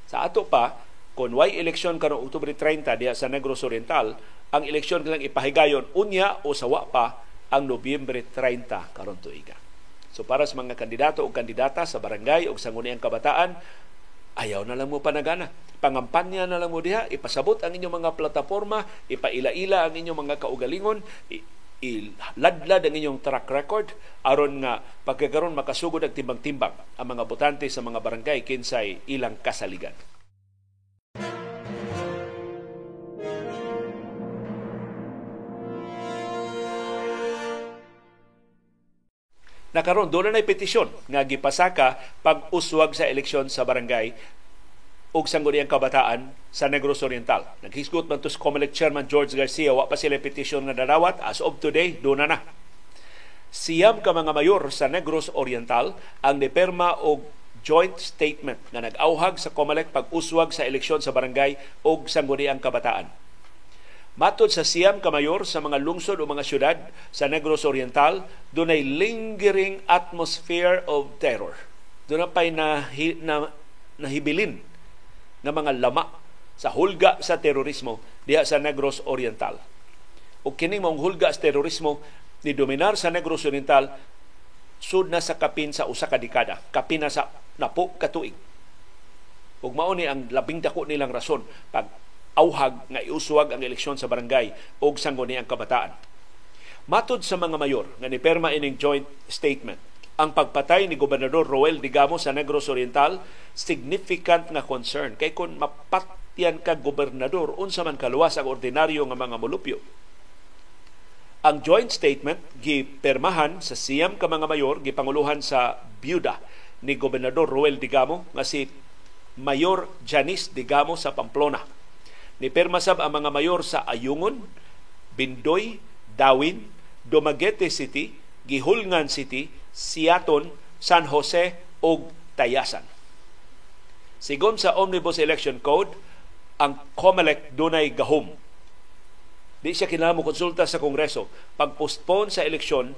Sa ato pa, kung way eleksyon karong Oktubre 30 diha sa Negros Oriental, ang eleksyon lang ipahigayon unya o sawa pa ang Nobyembre 30 karon tuiga. So para sa mga kandidato o kandidata sa barangay o sa nguniyang kabataan, ayaw na lang mo panagana. Pangampanya na lang mo diha, ipasabot ang inyong mga plataforma, ipaila-ila ang inyong mga kaugalingon, iladlad ang inyong track record aron nga pagkagaron makasugod ang timbang-timbang ang mga botante sa mga barangay kinsay ilang kasaligan. Nakaroon, doon na petisyon nga gipasaka pag-uswag sa eleksyon sa barangay ug sangguniang kabataan sa Negros Oriental. Naghisgot man to Comelec Chairman George Garcia, wa pa sila petisyon nga nadawat. As of today, doon na na. Siyam ka mga mayor sa Negros Oriental ang niperma og joint statement nga nag-auhag sa Comelec pag-uswag sa eleksyon sa barangay ug sangguniang kabataan. Matod sa siyam ka mayor sa mga lungsod o mga syudad sa Negros Oriental, dunay lingering atmosphere of terror. Doon pa'y na, na, nahibilin ng mga lama sa hulga sa terorismo diha sa Negros Oriental. O kining mong hulga sa terorismo ni dominar sa Negros Oriental sud na sa kapin sa usa ka dekada, kapin na sa napo katuig. Ug mao ni ang labing dako nilang rason pag auhag nga iuswag ang eleksyon sa barangay ug sangguni ang kabataan. Matod sa mga mayor nga ni perma ining joint statement, ang pagpatay ni Gobernador Roel Digamo sa Negros Oriental significant nga concern kay kun mapatyan ka gobernador unsa man kaluwas ang ordinaryo nga mga molupyo ang joint statement gipermahan sa siyam ka mga mayor gipanguluhan sa byuda ni Gobernador Roel Digamo nga si Mayor Janice Digamo sa Pamplona. Ni permasab ang mga mayor sa Ayungon, Bindoy, Dawin, Dumaguete City, Gihulngan City, Siaton, San Jose ug Tayasan. Sigon sa Omnibus Election Code, ang COMELEC dunay gahom. Di siya kinahanglan konsulta sa Kongreso pag-postpone sa eleksyon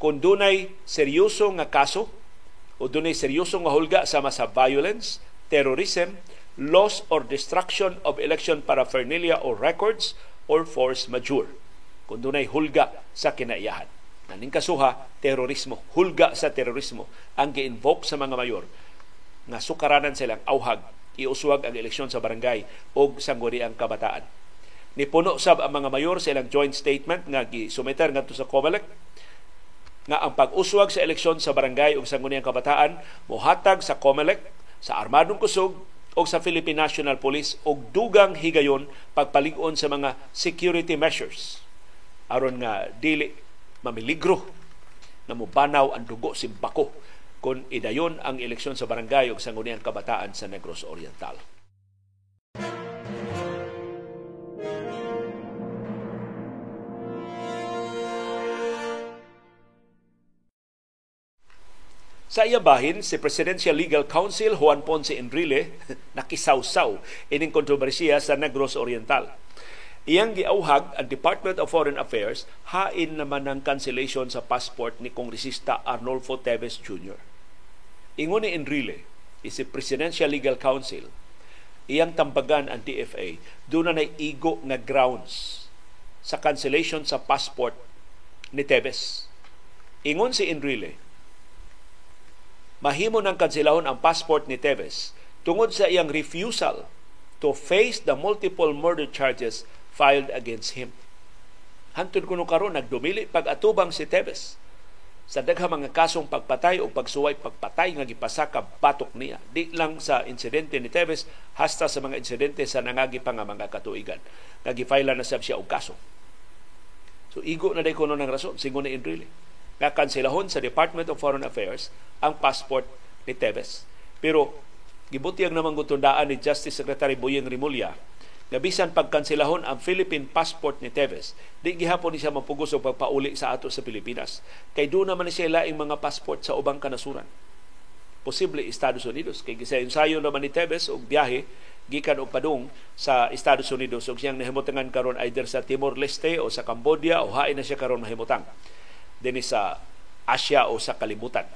kung dunay seryoso nga kaso o dunay seryoso nga hulga sama sa violence, terrorism, loss or destruction of election paraphernalia or records or force majeure. Kung dunay hulga sa kinaiyahan. Naning kasuha, terorismo, hulga sa terorismo ang gi-invoke sa mga mayor nga sukaranan silang auhag iuswag ang eleksyon sa barangay o sangguniang kabataan. Nipuno sab ang mga mayor sa ilang joint statement nga gisumiter ngadto sa COMELEC nga ang pag-uswag sa eleksyon sa barangay o sangguniang kabataan mohatag sa COMELEC sa armadong kusog o sa Philippine National Police og dugang higayon pagpalig-on sa mga security measures aron nga dili mamiligro na mubanaw ang dugo simbako kung idayon ang eleksyon sa barangay o sangguniang kabataan sa Negros Oriental. Sa iya bahin, si Presidential Legal Counsel Juan Ponce Enrile nakisawsaw ining kontrobersiya sa Negros Oriental Iyang giauhag ang Department of Foreign Affairs hain naman ang cancellation sa passport ni Kongresista Arnolfo Teves Jr. Ingon ni Enrile, isi Presidential Legal Council, iyang tambagan ang DFA, doon na igo nga grounds sa cancellation sa passport ni Teves. Ingon si Enrile, mahimo ng kansilahon ang passport ni Teves tungod sa iyang refusal to face the multiple murder charges filed against him. Hantod kuno karon nagdumili pag-atubang si Teves sa daghang mga kasong pagpatay o pagsuway pagpatay nga gipasaka batok niya. Di lang sa insidente ni Teves hasta sa mga insidente sa nangagi pa nga mga katuigan. Nga gifile na sab siya og kaso. So igo na day kuno ng rason. Singon ni Enrile nga kanselahon sa Department of Foreign Affairs ang passport ni Teves pero gibutiyag naman gutundaan ni Justice Secretary Boyeng Rimulya nga bisan pagkanselahon ang Philippine passport ni Teves, di gihapon ni siya mapugos og pagpauli sa ato sa Pilipinas. Kay doon naman ni siya laing mga passport sa ubang kanasuran. Posible Estados Unidos. Kay gisa ensayo naman ni Teves og biyahe gikan og padung sa Estados Unidos ug siyang nahimutangan karon either sa Timor Leste o sa Cambodia o hain na siya karon mahimutang dinhi sa Asia o sa kalibutan.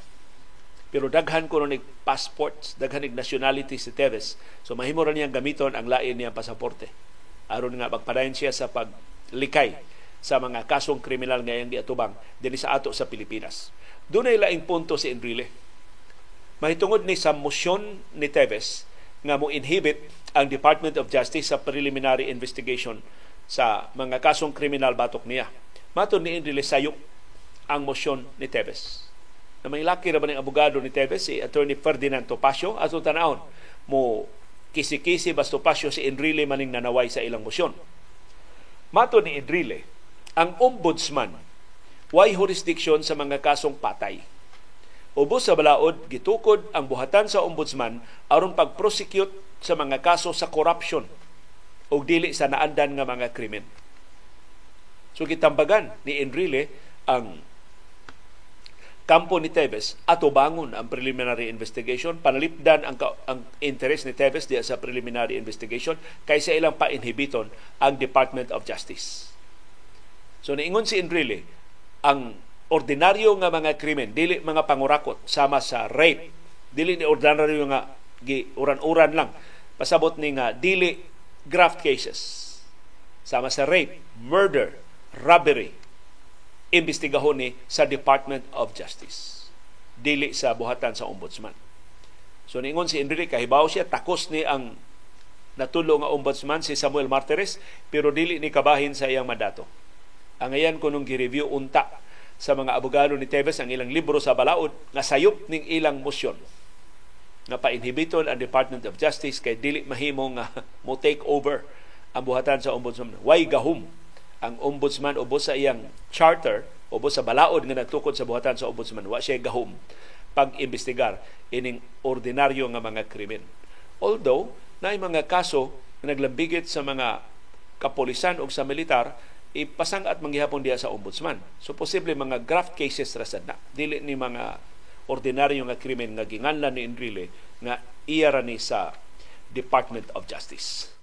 Pero daghan ko ni passports, daghan ni nationality si Teves. So mahimo ra niyang gamiton ang lain niyang pasaporte. aron nga magpadayon siya sa paglikay sa mga kasong kriminal nga iyang giatubang dinhi sa ato sa Pilipinas. Doon ay laing punto si Enrile. Mahitungod ni sa motion ni Teves nga mo inhibit ang Department of Justice sa preliminary investigation sa mga kasong kriminal batok niya. Matod ni Enrile sayok ang motion ni Teves na may laki ra ng abogado ni Teves, si Attorney Ferdinand Topacio, atong tanahon mo kisi-kisi bas Topacio si Enrile maning nanaway sa ilang mosyon. Mato ni Enrile, ang ombudsman way jurisdiction sa mga kasong patay. Ubos sa balaod, gitukod ang buhatan sa ombudsman aron pag-prosecute sa mga kaso sa corruption o dili sa naandan nga mga krimen. So gitambagan ni Enrile ang kampo ni Tevez ato bangon ang preliminary investigation panalipdan ang ang interest ni Tevez diya sa preliminary investigation kaysa ilang pa-inhibiton ang Department of Justice. So niingon si Enrile ang ordinaryo nga mga krimen dili mga pangurakot sama sa rape dili ni ordinaryo nga gi uran-uran lang pasabot ni nga dili graft cases sama sa rape, murder, robbery, imbestigahon ni sa Department of Justice dili sa buhatan sa ombudsman. So ningon si Enrique kahibaw siya takos ni ang natulo nga ombudsman si Samuel Martires pero dili ni kabahin sa iyang mandato. Ang ayan ko nung gi-review unta sa mga abogado ni Teves ang ilang libro sa balaod nga sayop ning ilang motion nga pa-inhibiton ang Department of Justice kay dili mahimo nga mo take over ang buhatan sa ombudsman. Why gahum ang ombudsman ubos sa iyang charter ubos sa balaod nga nagtukod sa buhatan sa ombudsman wa siya gahom pag-imbestigar ining ordinaryo nga mga krimen. Although naay mga kaso na naglambigit sa mga kapolisan o sa militar ipasang at manggihapon diya sa ombudsman. So posible mga graft cases ra na. Dili ni mga ordinaryo nga krimen nga ginganlan ni Enrile nga iya ni sa Department of Justice.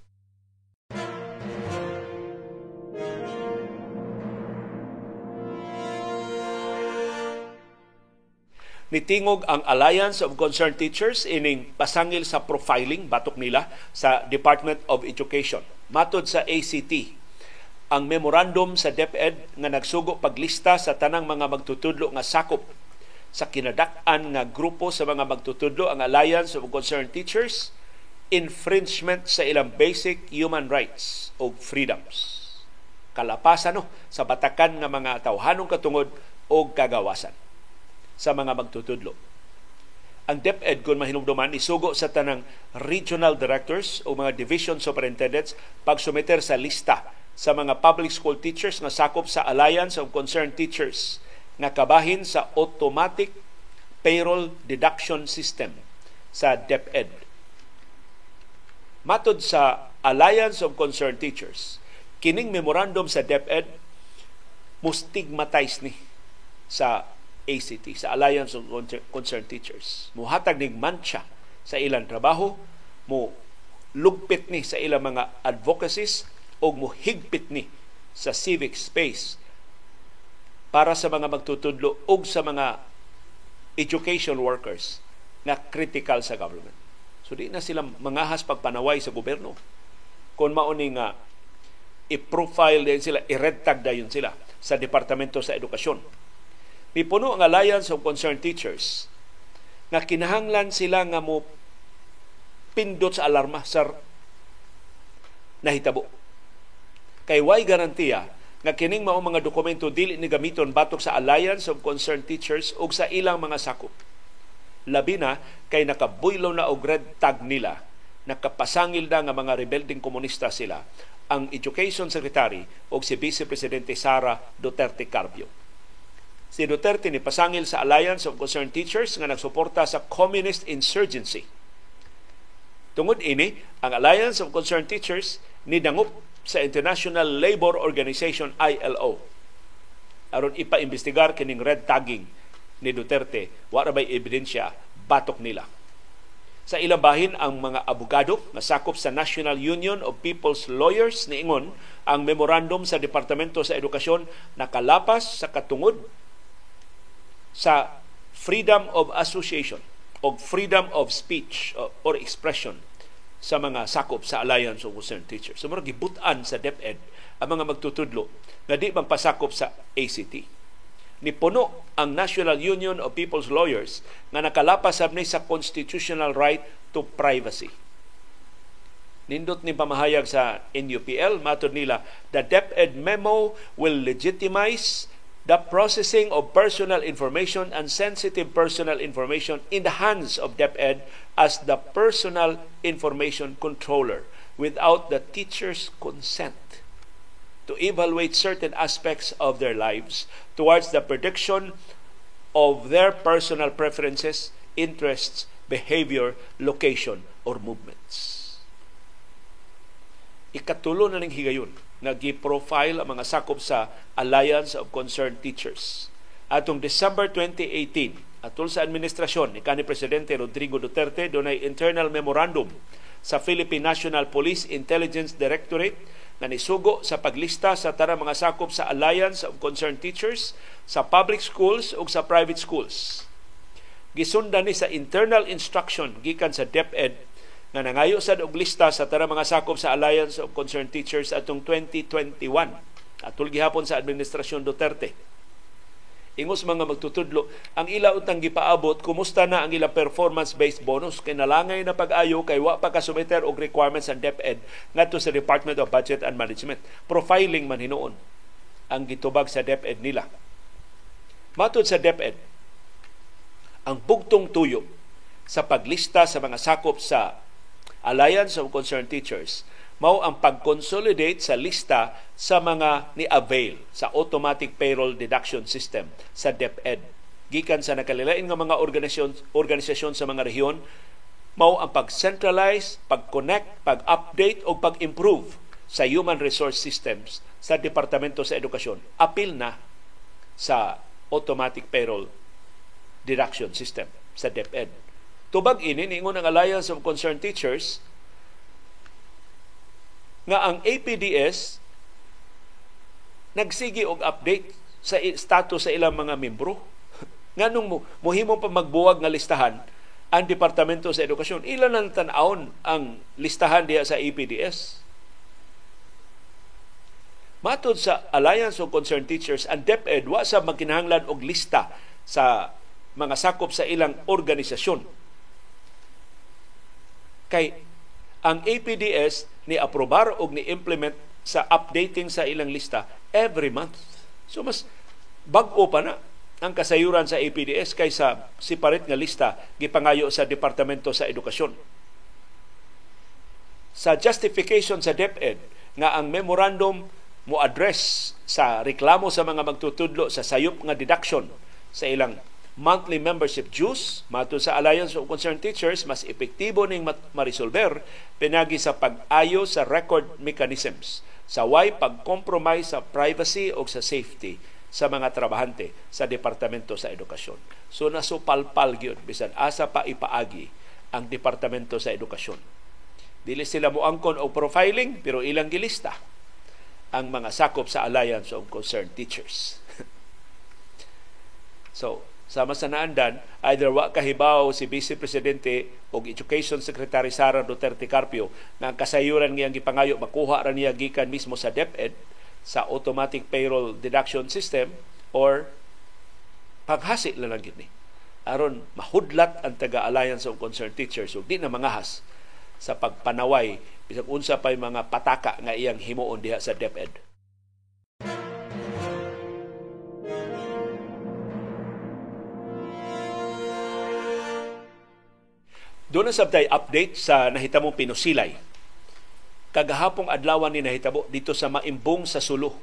Nitingog ang Alliance of Concerned Teachers ining pasangil sa profiling batok nila sa Department of Education. Matod sa ACT, ang memorandum sa DepEd nga nagsugo paglista sa tanang mga magtutudlo nga sakop sa kinadak-an nga grupo sa mga magtutudlo ang Alliance of Concerned Teachers infringement sa ilang basic human rights o freedoms. Kalapasan no, sa batakan nga mga tawhanong katungod o kagawasan sa mga magtutudlo. Ang DepEd kung mahinumduman isugo sa tanang regional directors o mga division superintendents pagsumiter sa lista sa mga public school teachers nga sakop sa Alliance of Concerned Teachers nga kabahin sa automatic payroll deduction system sa DepEd. Matod sa Alliance of Concerned Teachers, kining memorandum sa DepEd mustigmatize ni sa ACT, sa Alliance of Concerned Teachers. Muhatag ning mancha sa ilang trabaho, mo lugpit ni sa ilang mga advocacies o mo higpit ni sa civic space para sa mga magtutudlo o sa mga education workers na critical sa government. So di na sila mangahas pagpanaway sa gobyerno. Kung mauni nga i-profile din sila, i-red tag dayon sila sa Departamento sa Edukasyon Nipuno ang Alliance of Concerned Teachers nga kinahanglan sila nga mo pindot sa alarma sa nahitabo. Kay way garantiya nga kining mao mga dokumento dili ni gamiton batok sa Alliance of Concerned Teachers ug sa ilang mga sakop. Labi na kay nakabuylo na og red tag nila, nakapasangil na nga mga rebelding komunista sila ang Education Secretary o si Vice Presidente Sara Duterte Carbio. Si Duterte ni pasangil sa Alliance of Concerned Teachers nga nagsuporta sa communist insurgency. Tungod ini, ang Alliance of Concerned Teachers ni dangup sa International Labor Organization ILO aron ipaimbestigar kining red tagging ni Duterte wa ra bay ebidensya batok nila. Sa ilang bahin ang mga abogado nga sakop sa National Union of People's Lawyers niingon ang memorandum sa Departamento sa Edukasyon nakalapas sa katungod sa freedom of association o freedom of speech or expression sa mga sakop sa Alliance of Concerned Teachers. So, murag gibutan sa DepEd ang mga magtutudlo na di magpasakop sa ACT. Ni puno ang National Union of People's Lawyers nga nakalapas ni sa constitutional right to privacy. Nindot ni pamahayag sa NUPL, matod nila, the DepEd memo will legitimize the processing of personal information and sensitive personal information in the hands of DepEd as the personal information controller without the teacher's consent to evaluate certain aspects of their lives towards the prediction of their personal preferences, interests, behavior, location, or movements. Ikatulo na ning higayon nag-profile ang mga sakop sa Alliance of Concerned Teachers. Atong December 2018, atol sa administrasyon ni kanhi Presidente Rodrigo Duterte, dunay internal memorandum sa Philippine National Police Intelligence Directorate na nisugo sa paglista sa tara mga sakop sa Alliance of Concerned Teachers sa public schools ug sa private schools. Gisundan ni sa internal instruction gikan sa DepEd nga nangayo sa og lista sa tara mga sakop sa Alliance of Concerned Teachers atong 2021 atul gihapon sa administrasyon Duterte. Ingos mga magtutudlo, ang ila utang gipaabot, kumusta na ang ila performance-based bonus kay nalangay na pag-ayo kay wa pa kasumiter og requirements ang DepEd ngadto sa Department of Budget and Management. Profiling man hinuon ang gitubag sa DepEd nila. Matod sa DepEd, ang bugtong tuyo sa paglista sa mga sakop sa Alliance of Concerned Teachers mao ang pag-consolidate sa lista sa mga ni-avail sa automatic payroll deduction system sa DepEd. Gikan sa nakalilain nga mga organisasyon, organisasyon sa mga rehiyon, mao ang pag-centralize, pag-connect, pag-update o pag-improve sa human resource systems sa Departamento sa Edukasyon. Apil na sa automatic payroll deduction system sa DepEd Tubag ini ningon ang Alliance of Concerned Teachers nga ang APDS nagsigi og update sa status sa ilang mga membro. Nganong mo mohimo pa magbuwag nga listahan ang Departamento sa Edukasyon. Ilan ang tan-aon ang listahan diya sa APDS? Matod sa Alliance of Concerned Teachers, ang DepEd wa sa magkinahanglan og lista sa mga sakop sa ilang organisasyon Kay ang APDS ni aprobar o ni implement sa updating sa ilang lista every month. So mas bag-o pa na ang kasayuran sa APDS kaysa separate nga lista gipangayo sa Departamento sa Edukasyon. Sa justification sa DepEd nga ang memorandum mo address sa reklamo sa mga magtutudlo sa sayop nga deduction sa ilang monthly membership dues mato sa Alliance of Concerned Teachers mas epektibo ning marisolver pinagi sa pag-ayo sa record mechanisms sa way pag-compromise sa privacy o sa safety sa mga trabahante sa Departamento sa Edukasyon. So nasupalpal gyud bisan asa pa ipaagi ang Departamento sa Edukasyon. Dili sila mo angkon o profiling pero ilang gilista ang mga sakop sa Alliance of Concerned Teachers. so, sama sa naandan, either wa kahibaw si Vice Presidente o Education Secretary Sara Duterte Carpio na ang kasayuran ngayang gipangayo makuha ra niya gikan mismo sa DepEd sa automatic payroll deduction system or paghasi lang lang ni aron mahudlat ang taga-Alliance of Concerned Teachers ug di na mangahas sa pagpanaway bisag unsa pay mga pataka nga iyang himuon diha sa DepEd. Doon na sabtay update sa nahitamong pinusilay. Kagahapong adlawan ni nahitabo dito sa Maimbong sa Sulo.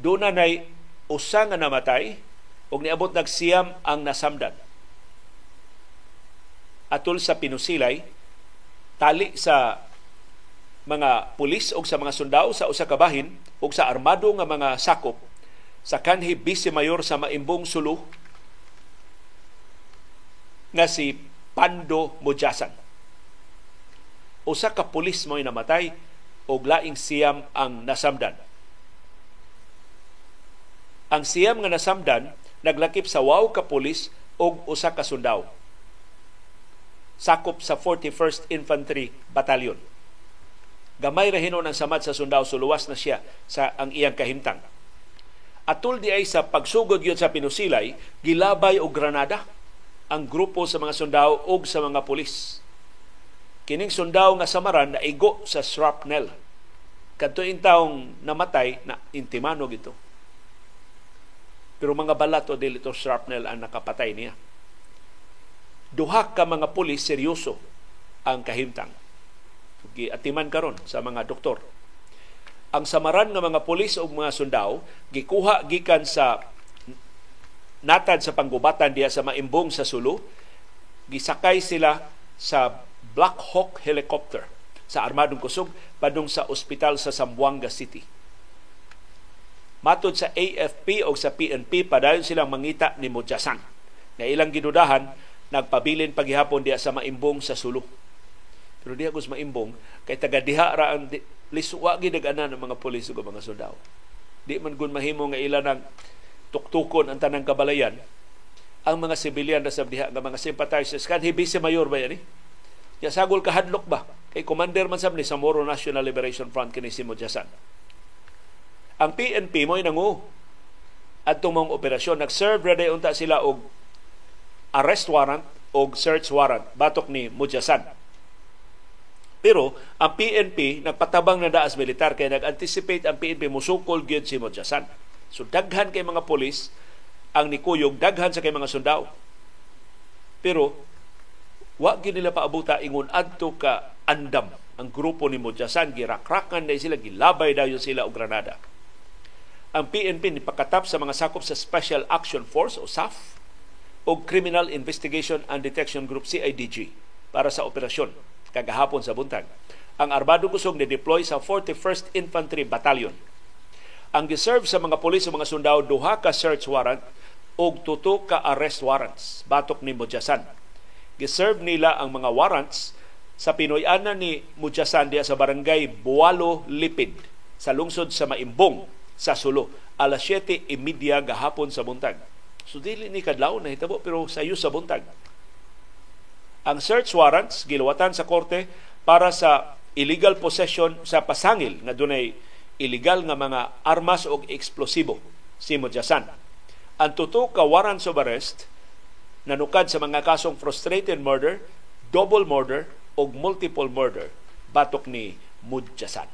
Doon na nay usa nga namatay ug niabot nagsiyam ang nasamdan. Atol sa pinusilay, tali sa mga pulis o sa mga sundao sa usa ka bahin o sa armado nga mga sakop sa kanhi Vice Mayor sa Maimbong Sulo nga si Pando Mujasan. Usa ka pulis mo'y namatay og laing siyam ang nasamdan. Ang siyam nga nasamdan naglakip sa wow ka pulis og usa ka sundao. Sakop sa 41st Infantry Battalion. Gamay ra hinon ang samad sa sundao suluwas na siya sa ang iyang kahimtang. Atul di ay sa pagsugod yun sa Pinusilay, gilabay og granada ang grupo sa mga sundao ug sa mga pulis. Kining sundao nga samaran na igo sa shrapnel. Kadto taong namatay na intimano gito. Pero mga balat o dili to shrapnel ang nakapatay niya. Duha ka mga pulis seryoso ang kahimtang. Giatiman karon sa mga doktor. Ang samaran nga mga pulis o mga sundao gikuha gikan sa natad sa panggubatan diya sa maimbong sa Sulu, gisakay sila sa Black Hawk helicopter sa Armadong Kusog padung sa ospital sa Zamboanga City. Matod sa AFP o sa PNP, padayon silang mangita ni Mojasan na ilang ginudahan nagpabilin paghihapon diya sa maimbong sa Sulu. Pero diya gus maimbong kay taga diha ra ang liswa gid ng mga pulis ug mga sundao. Di man gun mahimo nga ila nang tuktukon ang tanang kabalayan ang mga sibilyan na sa diha nga mga sympathizers kan hibi si mayor ba yan eh? Ya sagol kahadlok ba kay commander man sab ni sa Moro National Liberation Front kini si Mojasan. Ang PNP mo nangu at tumong operasyon nag-serve ra unta sila og arrest warrant og search warrant batok ni Mujasan. Pero ang PNP nagpatabang na daas militar kay nag-anticipate ang PNP musukol gyud si Mujasan. So daghan kay mga polis ang nikuyog, daghan sa kay mga sundao. Pero wa gid nila paabuta ingon adto ka andam ang grupo ni Mojasan girakrakan na sila gilabay dayon sila og granada. Ang PNP ni pakatap sa mga sakop sa Special Action Force o SAF o Criminal Investigation and Detection Group CIDG para sa operasyon kagahapon sa buntag. Ang Armado Kusog ni deploy sa 41st Infantry Battalion ang giserve sa mga pulis o mga sundao duha ka search warrant og tuto ka arrest warrants batok ni Mujasan. Giserve nila ang mga warrants sa Pinoy-ana ni Mujasan diya sa barangay Bualo Lipid sa lungsod sa Maimbong sa Sulo alas 7:30 gahapon sa buntag. So dili ni kadlaw na hitabo pero sayo sa buntag. Ang search warrants giluwatan sa korte para sa illegal possession sa pasangil nga dunay illegal nga mga armas o eksplosibo si Mudyasan. Ang tuto ka warrants of arrest nanukad sa mga kasong frustrated murder, double murder o multiple murder batok ni Mudyasan.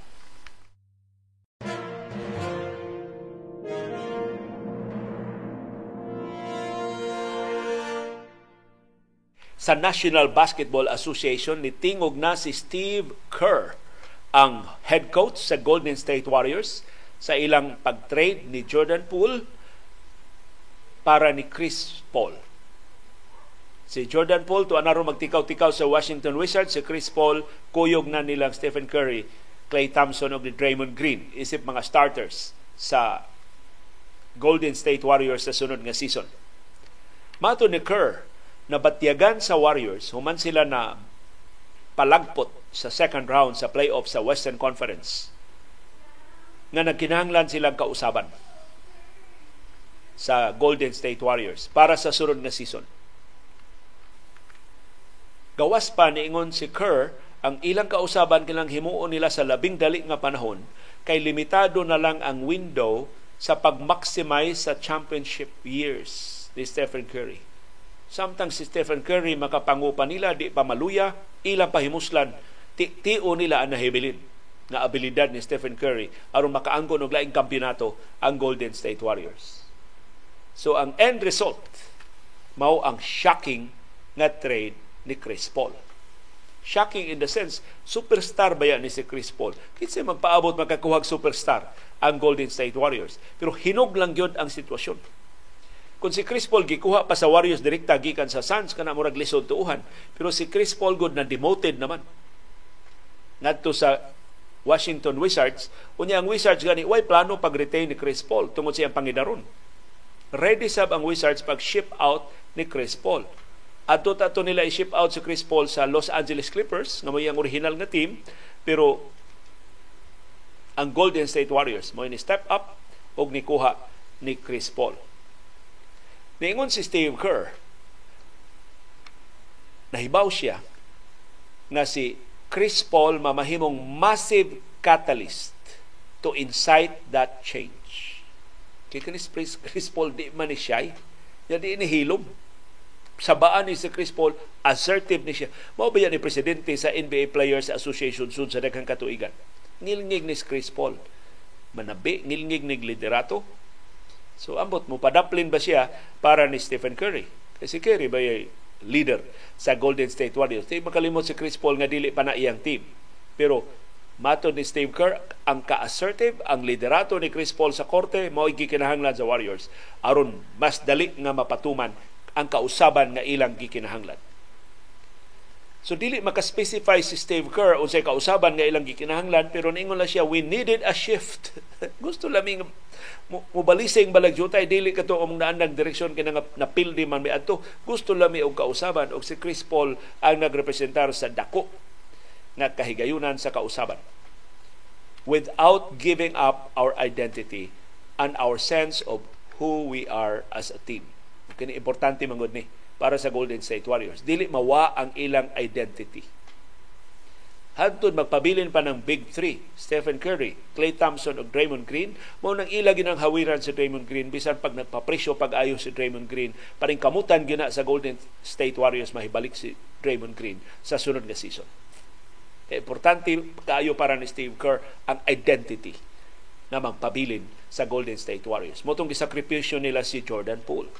Sa National Basketball Association ni tingog na si Steve Kerr ang head coach sa Golden State Warriors sa ilang pag-trade ni Jordan Poole para ni Chris Paul. Si Jordan Poole to anaro magtikaw-tikaw sa Washington Wizards, si Chris Paul kuyog na nilang Stephen Curry, Clay Thompson ni Draymond Green isip mga starters sa Golden State Warriors sa sunod nga season. Mato ni Kerr na batyagan sa Warriors, human sila na palagpot sa second round sa playoff sa Western Conference nga nagkinahanglan silang kausaban sa Golden State Warriors para sa sunod na season. Gawas pa niingon si Kerr ang ilang kausaban kilang himuon nila sa labing dali nga panahon kay limitado na lang ang window sa pag-maximize sa championship years ni Stephen Curry. Samtang si Stephen Curry makapangupa nila, di pa maluya, ilang pahimuslan, ti-tio nila ang nahibilin nga abilidad ni Stephen Curry aron makaanggon og laing kampeonato ang Golden State Warriors. So ang end result mao ang shocking nga trade ni Chris Paul. Shocking in the sense, superstar ba yan ni si Chris Paul? Kinsa magpaabot makakuhag superstar ang Golden State Warriors. Pero hinog lang yun ang sitwasyon. Kung si Chris Paul gikuha pa sa Warriors direkta gikan sa Suns kana murag lisod tuuhan, pero si Chris Paul good na demoted naman ngadto sa Washington Wizards, unya ang Wizards gani way plano pag-retain ni Chris Paul tungod sa iyang pangidaron. Ready sab ang Wizards pag ship out ni Chris Paul. Adto tato nila i-ship out si Chris Paul sa Los Angeles Clippers nga mo ang original nga team pero ang Golden State Warriors mo ni step up og nikuha ni Chris Paul. Niingon si Steve Kerr, nahibaw siya nga si Chris Paul mamahimong massive catalyst to incite that change. Kaya Chris, Chris Paul di man ni siya, di ni hilom sabaan ni si Chris Paul, assertive ni siya. Mao ba yan ni presidente sa NBA Players Association sud sa daghang katuigan. Ngilngig ni si Chris Paul. Manabi, ngilngig ni liderato. So ambot mo padaplin ba siya para ni Stephen Curry? Kasi Curry ba yung leader sa Golden State Warriors? Di makalimot si Chris Paul nga dili pa na iyang team. Pero matod ni Steve Kerr, ang ka-assertive, ang liderato ni Chris Paul sa korte, mao gikinahanglan sa Warriors aron mas dali nga mapatuman ang kausaban nga ilang gikinahanglan. So dili maka-specify si Steve Kerr unsay kausaban nga ilang gikinahanglan pero niingon lang siya we needed a shift. Gusto laming mubalising balagyutay dili kato among naandang direksyon kina nga napildi man mi adto. Gusto lami og kausaban og si Chris Paul ang nagrepresentar sa dako nga kahigayunan sa kausaban without giving up our identity and our sense of who we are as a team kini importante mangod ni para sa Golden State Warriors. Dili mawa ang ilang identity. Hantod magpabilin pa ng Big Three, Stephen Curry, Clay Thompson ug Draymond Green, mao nang ila ginang hawiran si Draymond Green bisan pag nagpapresyo pag-ayo si Draymond Green, paring kamutan gina sa Golden State Warriors mahibalik si Draymond Green sa sunod nga season. Kaya importante kaayo para ni Steve Kerr ang identity na magpabilin sa Golden State Warriors. Motong gisakripisyo nila si Jordan Poole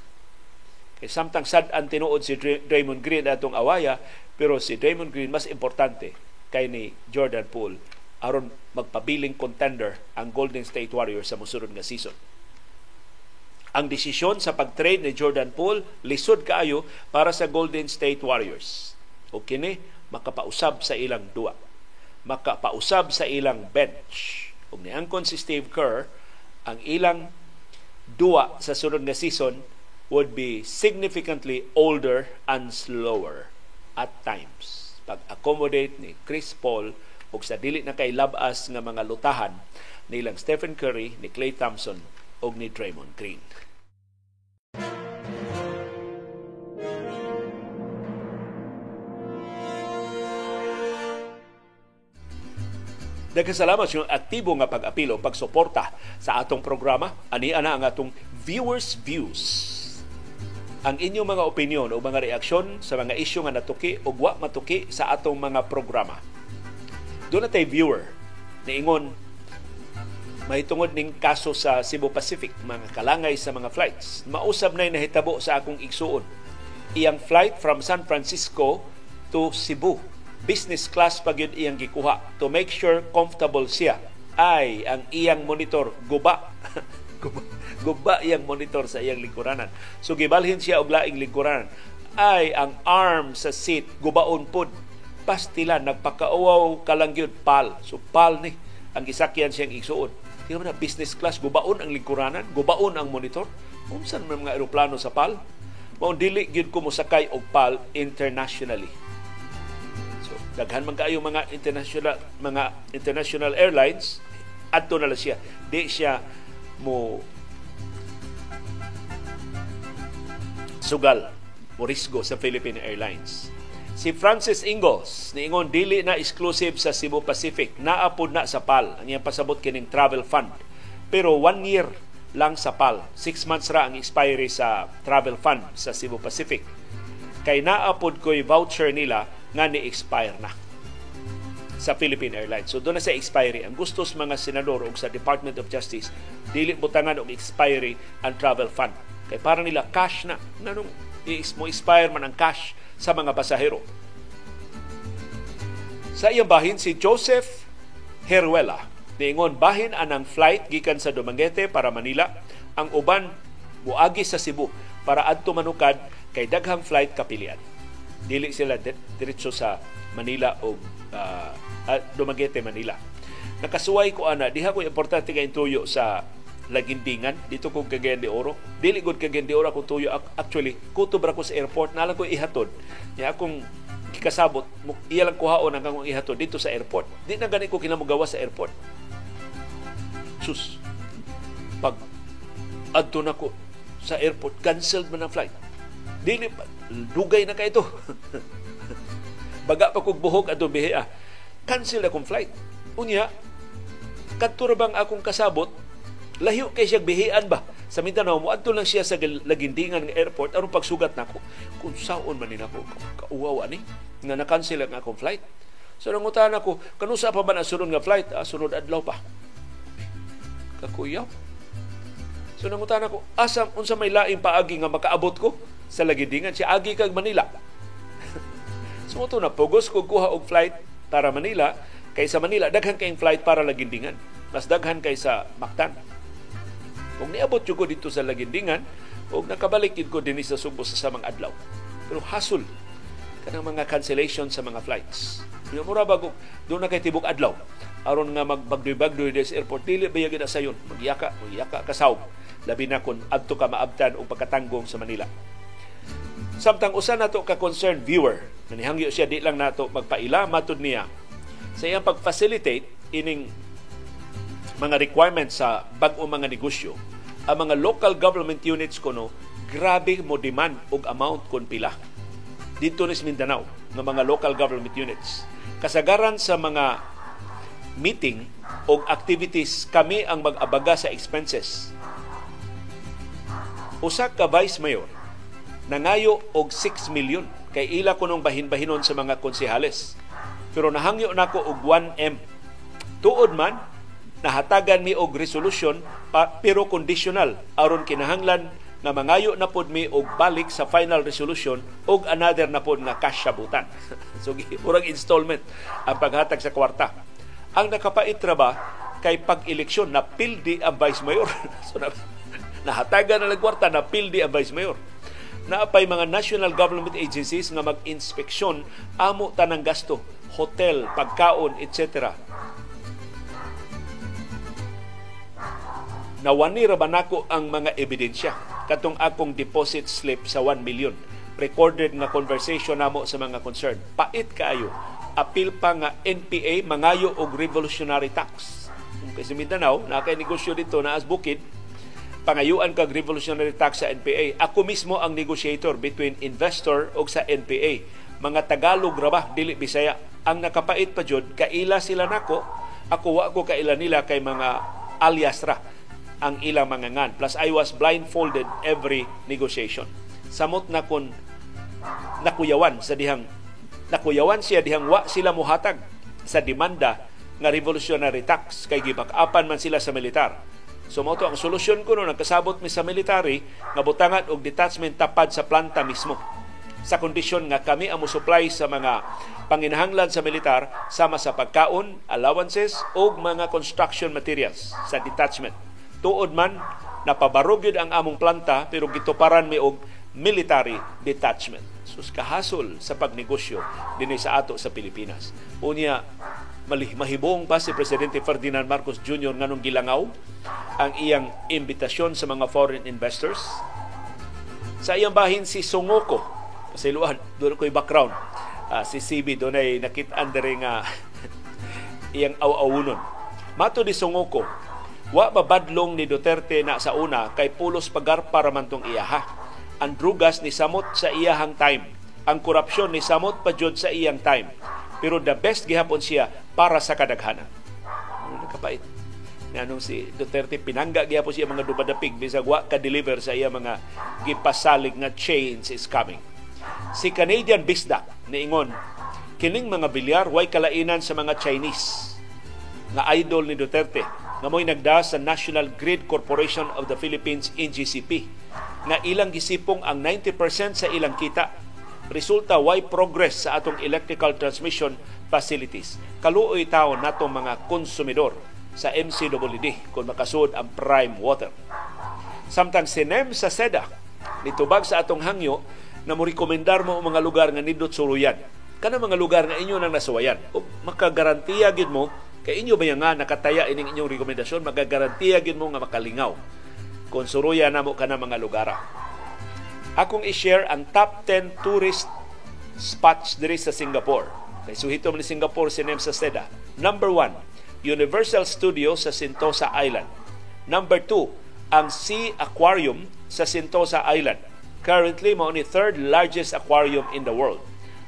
Kay samtang sad ang tinuod si Draymond Green atong awaya, pero si Draymond Green mas importante kay ni Jordan Poole aron magpabiling contender ang Golden State Warriors sa mosunod nga season. Ang desisyon sa pag-trade ni Jordan Poole lisod kaayo para sa Golden State Warriors. O kini makapausab sa ilang duwa. Makapausab sa ilang bench. Ug niangkon si Steve Kerr ang ilang duwa sa sunod nga season would be significantly older and slower at times. Pag-accommodate ni Chris Paul ug sa dili na kay labas nga mga lutahan nilang Stephen Curry, ni Clay Thompson ug ni Draymond Green. Nagkasalamat yung aktibo nga pag-apilo, pagsuporta sa atong programa. Ani ana ang atong viewers' views ang inyong mga opinion o mga reaksyon sa mga isyu nga natuki o wa matuki sa atong mga programa. Doon na tayo viewer na ingon may tungod ning kaso sa Cebu Pacific, mga kalangay sa mga flights. Mausab na nahitabo sa akong igsuon. Iyang flight from San Francisco to Cebu. Business class pag yun iyang gikuha to make sure comfortable siya. Ay, ang iyang monitor guba. guba iyang monitor sa iyang lingkuranan. So gibalhin siya og laing lingkuranan. Ay ang arm sa seat gubaon pod pastila nagpakauaw kalang gyud pal. So pal ni ang gisakyan siyang igsuon. Di na business class gubaon ang lingkuranan, gubaon ang monitor. Unsan man mga eroplano sa PAL? Mao dili gyud ko mosakay og PAL internationally. So daghan man kaayo mga international mga international airlines adto na siya. Di siya mo sugal o risgo sa Philippine Airlines. Si Francis Ingos, niingon dili na exclusive sa Cebu Pacific, naapod na sa PAL. Ang iyang pasabot kining travel fund. Pero one year lang sa PAL. Six months ra ang expiry sa travel fund sa Cebu Pacific. kay naapod ko'y voucher nila nga ni-expire na sa Philippine Airlines. So doon na sa expiry. Ang gusto sa mga senador o sa Department of Justice, dili butangan og expiry ang travel fund. Kay para nila cash na. Nanong mo expire man ang cash sa mga pasahero. Sa iyang bahin si Joseph Heruela niingon bahin anang flight gikan sa Dumaguete para Manila ang uban muagi sa Cebu para adto manukad kay daghang flight kapilian. Dili sila diretso sa Manila o uh, Dumaguete, Manila. Nakasuway ko ana, diha ko importante kay tuyo sa Lagindingan dito ko Cagayan de Oro. Dili gud Cagayan de Oro ako tuyo actually kutob ra ko sa airport na ko ihatod. Nya akong kikasabot iya lang kuhaon ang akong ihatod dito sa airport. Di na gani ko kinamugawa sa airport. Sus. Pag adto na ko sa airport, canceled man ang flight. Dili dugay na kay ito. Baga pa kog buhok adto bihi ah. Cancel akong flight. Unya, kadto bang akong kasabot Lahiyo kay siya bihian ba? Sa Mindanao mo adto lang siya sa lagindingan ng airport aron pagsugat nako. Kung saon man nako kauwawa ni nga na-cancel ang akong flight. So nangutan ako, kanusa pa ba na sunod nga flight? Ah, sunod adlaw pa. Kakuyaw. So nangutan ako, asam unsa may laing paagi nga makaabot ko sa lagindingan si agi kag Manila. so to na pugos ko kuha og flight para Manila kaysa Manila daghan kay flight para lagindingan. Mas daghan kaysa Mactan. Kung niabot ko dito sa Lagindingan, o nakabalik ko din sa Subo sa samang adlaw. Pero hasol kanang mga cancellation sa mga flights. Yung mura bago, doon na kay tibok adlaw. aron nga magbagdoy-bagdoy sa airport, dili ba yung sayon? Magyaka, magyaka kasaw. Labi na kung adto ka maabtan o pagkatanggong sa Manila. Samtang usa nato ka concerned viewer, nanihangyo siya di lang nato magpaila matud niya sa iyang pag-facilitate ining mga requirements sa bag-o mga negosyo, ang mga local government units kuno grabe mo demand og amount kun pila. Dito ni Mindanao ng mga local government units. Kasagaran sa mga meeting o activities kami ang mag-abaga sa expenses. Usa ka vice mayor nangayo og 6 million kay ila kunong bahin-bahinon sa mga konsehales. Pero nahangyo nako og 1M. Tuod man nahatagan mi og resolution pa, pero conditional aron kinahanglan nga mangayo na pod mi og balik sa final resolution og another na pod nga cash so murag installment ang paghatag sa kwarta. Ang nakapait ra ba kay pag-eleksyon na pildi ang vice mayor. so na, nahatagan na lang kwarta na pildi ang vice mayor. Naapay mga national government agencies nga mag-inspeksyon amo tanang gasto, hotel, pagkaon, etc nawani ra nako ang mga ebidensya katong akong deposit slip sa 1 million? Recorded nga conversation namo sa mga concerned pait kaayo. Apil pa nga NPA mangayo og revolutionary tax. Kay sa Mindanao na kay negosyo dito na as bukid. Pangayuan kag revolutionary tax sa NPA ako mismo ang negotiator between investor og sa NPA mga Tagalog ra ba dili Bisaya. Ang nakapait pa jud kaila sila nako. Ako wa ko kaila nila kay mga alias ra ang ilang mga ngan. Plus, I was blindfolded every negotiation. Samot na kun nakuyawan sa dihang nakuyawan siya dihang wa sila muhatag sa demanda nga revolutionary tax kay gibak-apan man sila sa militar. So mo ang solusyon ko no nagkasabot mi sa military nga butangan og detachment tapad sa planta mismo sa kondisyon nga kami ang supply sa mga panginahanglan sa militar sama sa pagkaon, allowances o mga construction materials sa detachment tuod man napabarog yun ang among planta pero gituparan mi og military detachment. Sus kahasol sa pagnegosyo dinhi sa ato sa Pilipinas. Unya mahibong pa si Presidente Ferdinand Marcos Jr. nganong gilangaw ang iyang imbitasyon sa mga foreign investors. Sa iyang bahin si Songoko, pasiluan, doon ko'y background. Uh, si CB doon ay nakitaan nga iyang aw-awunon. Mato di Songoko, Wa mabadlong ni Duterte na sa una kay pulos pagar para man tong iyaha. Ang drugas ni samot sa iyahang time. Ang korupsyon ni samot pa jud sa iyang time. Pero the best gihapon siya para sa kadaghanan. Ano nakapait? Nanong si Duterte pinangga gihapon siya mga dumadapig bisag wa ka deliver sa iya mga gipasalig nga change is coming. Si Canadian Bisdak niingon kining mga bilyar way kalainan sa mga Chinese nga idol ni Duterte nga mo'y nagda sa National Grid Corporation of the Philippines NGCP nga ilang gisipong ang 90% sa ilang kita. Resulta why progress sa atong electrical transmission facilities? Kaluoy taon natong mga konsumidor sa MCWD kung makasud ang prime water. Samtang sinem sa SEDA nitubag sa atong hangyo na mo rekomendar mo mga lugar nga nindot suluyan kana mga lugar nga inyo nang nasuwayan. O makagarantiya gid mo kay inyo ba nga nakataya ining inyong rekomendasyon magagarantiya gid mo nga makalingaw? Kung suruya na mo kana mga lugar akong i-share ang top 10 tourist spots diri sa Singapore. Kay suhito ni Singapore sinem sa SEDA. Number 1 Universal Studios sa Sentosa Island. Number 2 ang Sea Aquarium sa Sentosa Island. Currently mao ni third largest aquarium in the world.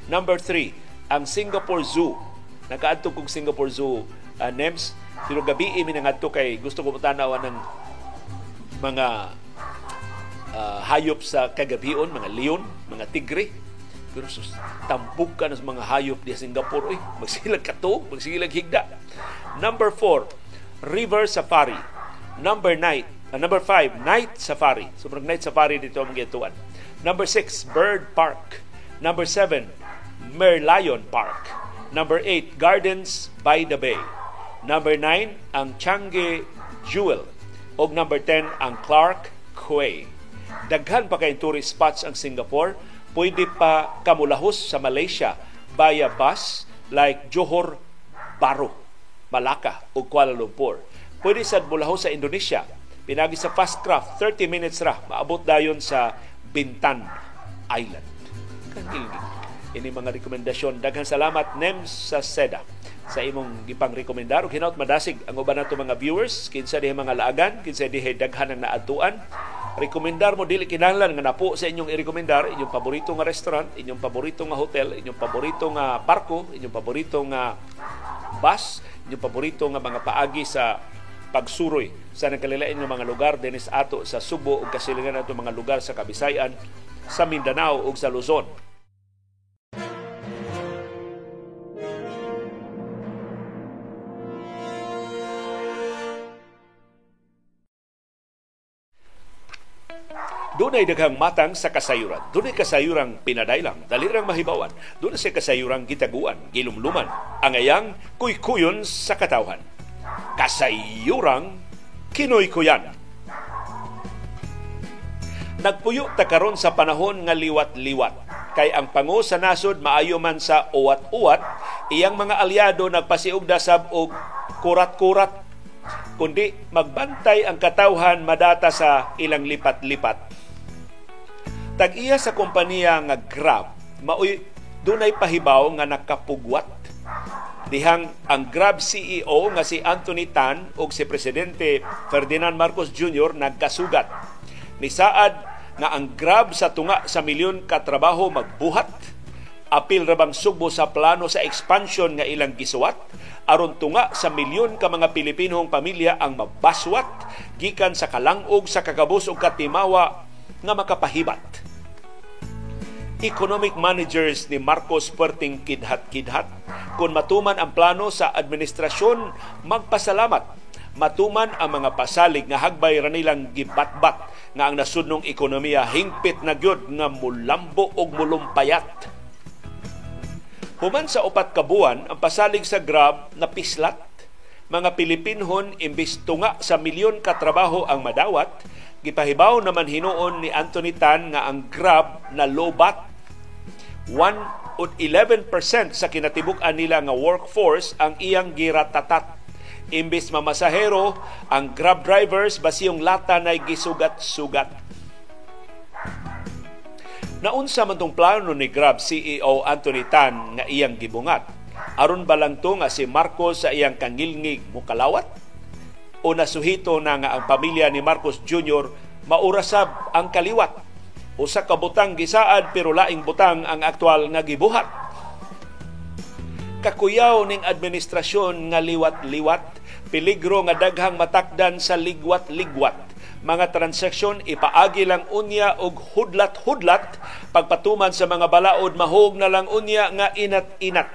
Number three, ang Singapore Zoo. Nakaadto kong Singapore Zoo uh, NEMS. Pero gabi imi nangadto kay gusto ko tanaw ng mga uh, hayop sa kagabion, mga leon, mga tigre. Pero sus, tampok ka sa mga hayop di Singapore. Uy, magsilag katog, magsilag higda. Number four, River Safari. Number nine, uh, number five, Night Safari. Sobrang Night Safari dito ang gituan. Number six, Bird Park. Number seven, Merlion Park. Number 8, Gardens by the Bay. Number 9, ang Changi Jewel. O number 10, ang Clark Quay. Daghan pa kay tourist spots ang Singapore. Pwede pa kamulahos sa Malaysia via bus like Johor Bahru, Malacca o Kuala Lumpur. Pwede sa mulahos sa Indonesia. Pinagi sa fast craft, 30 minutes ra. Maabot dayon sa Bintan Island. Kangilgig ini mga rekomendasyon. Daghang salamat nem sa SEDA sa imong gipang rekomendar ug hinaut madasig ang uban nato mga viewers. Kinsa diha mga laagan kinsa diha daghan ang naadtuan rekomendar mo dili kinahanglan nga napo sa inyong irekomendar. Inyong paborito nga restaurant inyong paborito nga hotel inyong paborito nga parko inyong paborito nga bus inyong paborito nga mga paagi sa pagsuroy sa nagkalilain nga mga lugar. Dinis ato sa Subo ug kasilingan nato mga lugar sa Kabisayan sa Mindanao ug sa Luzon Dunay daghang matang sa kasayuran. Dunay kasayurang pinadailang, dalirang mahibawan. Dunay sa kasayurang gitaguan, gilumluman, angayang kuykuyon sa katawhan. Kasayurang kinoy-kuyan. Nagpuyo ta karon sa panahon nga liwat-liwat kay ang pangu sa nasod maayo man sa uwat-uwat iyang mga aliado nagpasiug dasab og kurat-kurat kundi magbantay ang katawhan madata sa ilang lipat-lipat Tag-iya sa kompanya nga Grab, maoy dunay pahibaw nga nakapugwat. Dihang ang Grab CEO nga si Anthony Tan ug si presidente Ferdinand Marcos Jr. nagkasugat. Nisaad nga ang Grab sa tunga sa milyon ka trabaho magbuhat apil ra bang sugbo sa plano sa expansion nga ilang gisuwat aron tunga sa milyon ka mga Pilipinong pamilya ang mabaswat gikan sa kalangog sa kagabus ug katimawa nga makapahibat economic managers ni Marcos Puerting kidhat-kidhat. Kung matuman ang plano sa administrasyon, magpasalamat. Matuman ang mga pasalig nga hagbay ra nilang gibatbat nga ang nasudnong ekonomiya hingpit na gyud nga mulambo og mulumpayat. Human sa upat ka buwan, ang pasalig sa Grab na pislat mga Pilipinhon imbis tunga sa milyon ka trabaho ang madawat, gipahibaw naman hinuon ni Anthony Tan nga ang Grab na lobat 111% sa kinatibuk-an nila nga workforce ang iyang giratatat. Imbis mamasahero, ang grab drivers basiyong lata na gisugat-sugat. Naunsa man tong plano ni Grab CEO Anthony Tan nga iyang gibungat. Aron ba lang to nga si Marcos sa iyang kangilngig mukalawat? O nasuhito na nga ang pamilya ni Marcos Jr. maurasab ang kaliwat usa ka butang gisaad pero laing butang ang aktual nga gibuhat. Kakuyaw ning administrasyon nga liwat-liwat, peligro nga daghang matakdan sa ligwat-ligwat. mga transaksyon ipaagi lang unya og hudlat-hudlat pagpatuman sa mga balaod mahog na lang unya nga inat-inat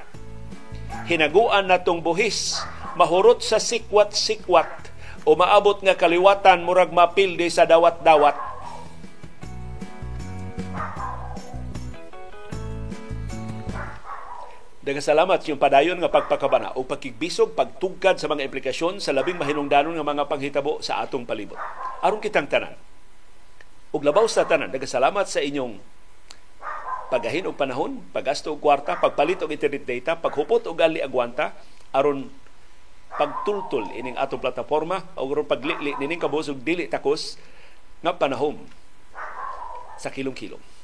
hinaguan natong buhis mahurot sa sikwat-sikwat o maabot nga kaliwatan murag mapilde sa dawat-dawat Daga salamat yung padayon nga pagpakabana o pagkigbisog, pagtugkad sa mga implikasyon sa labing mahinungdanon nga mga panghitabo sa atong palibot. Aron kitang tanan. Ug labaw sa tanan, daga salamat sa inyong pagahin og panahon, paggasto og kwarta, pagpalit og internet data, paghupot og gali agwanta aron pagtultol ining atong plataporma o aron paglili nining kabusog dili takos nga panahon sa kilong-kilong.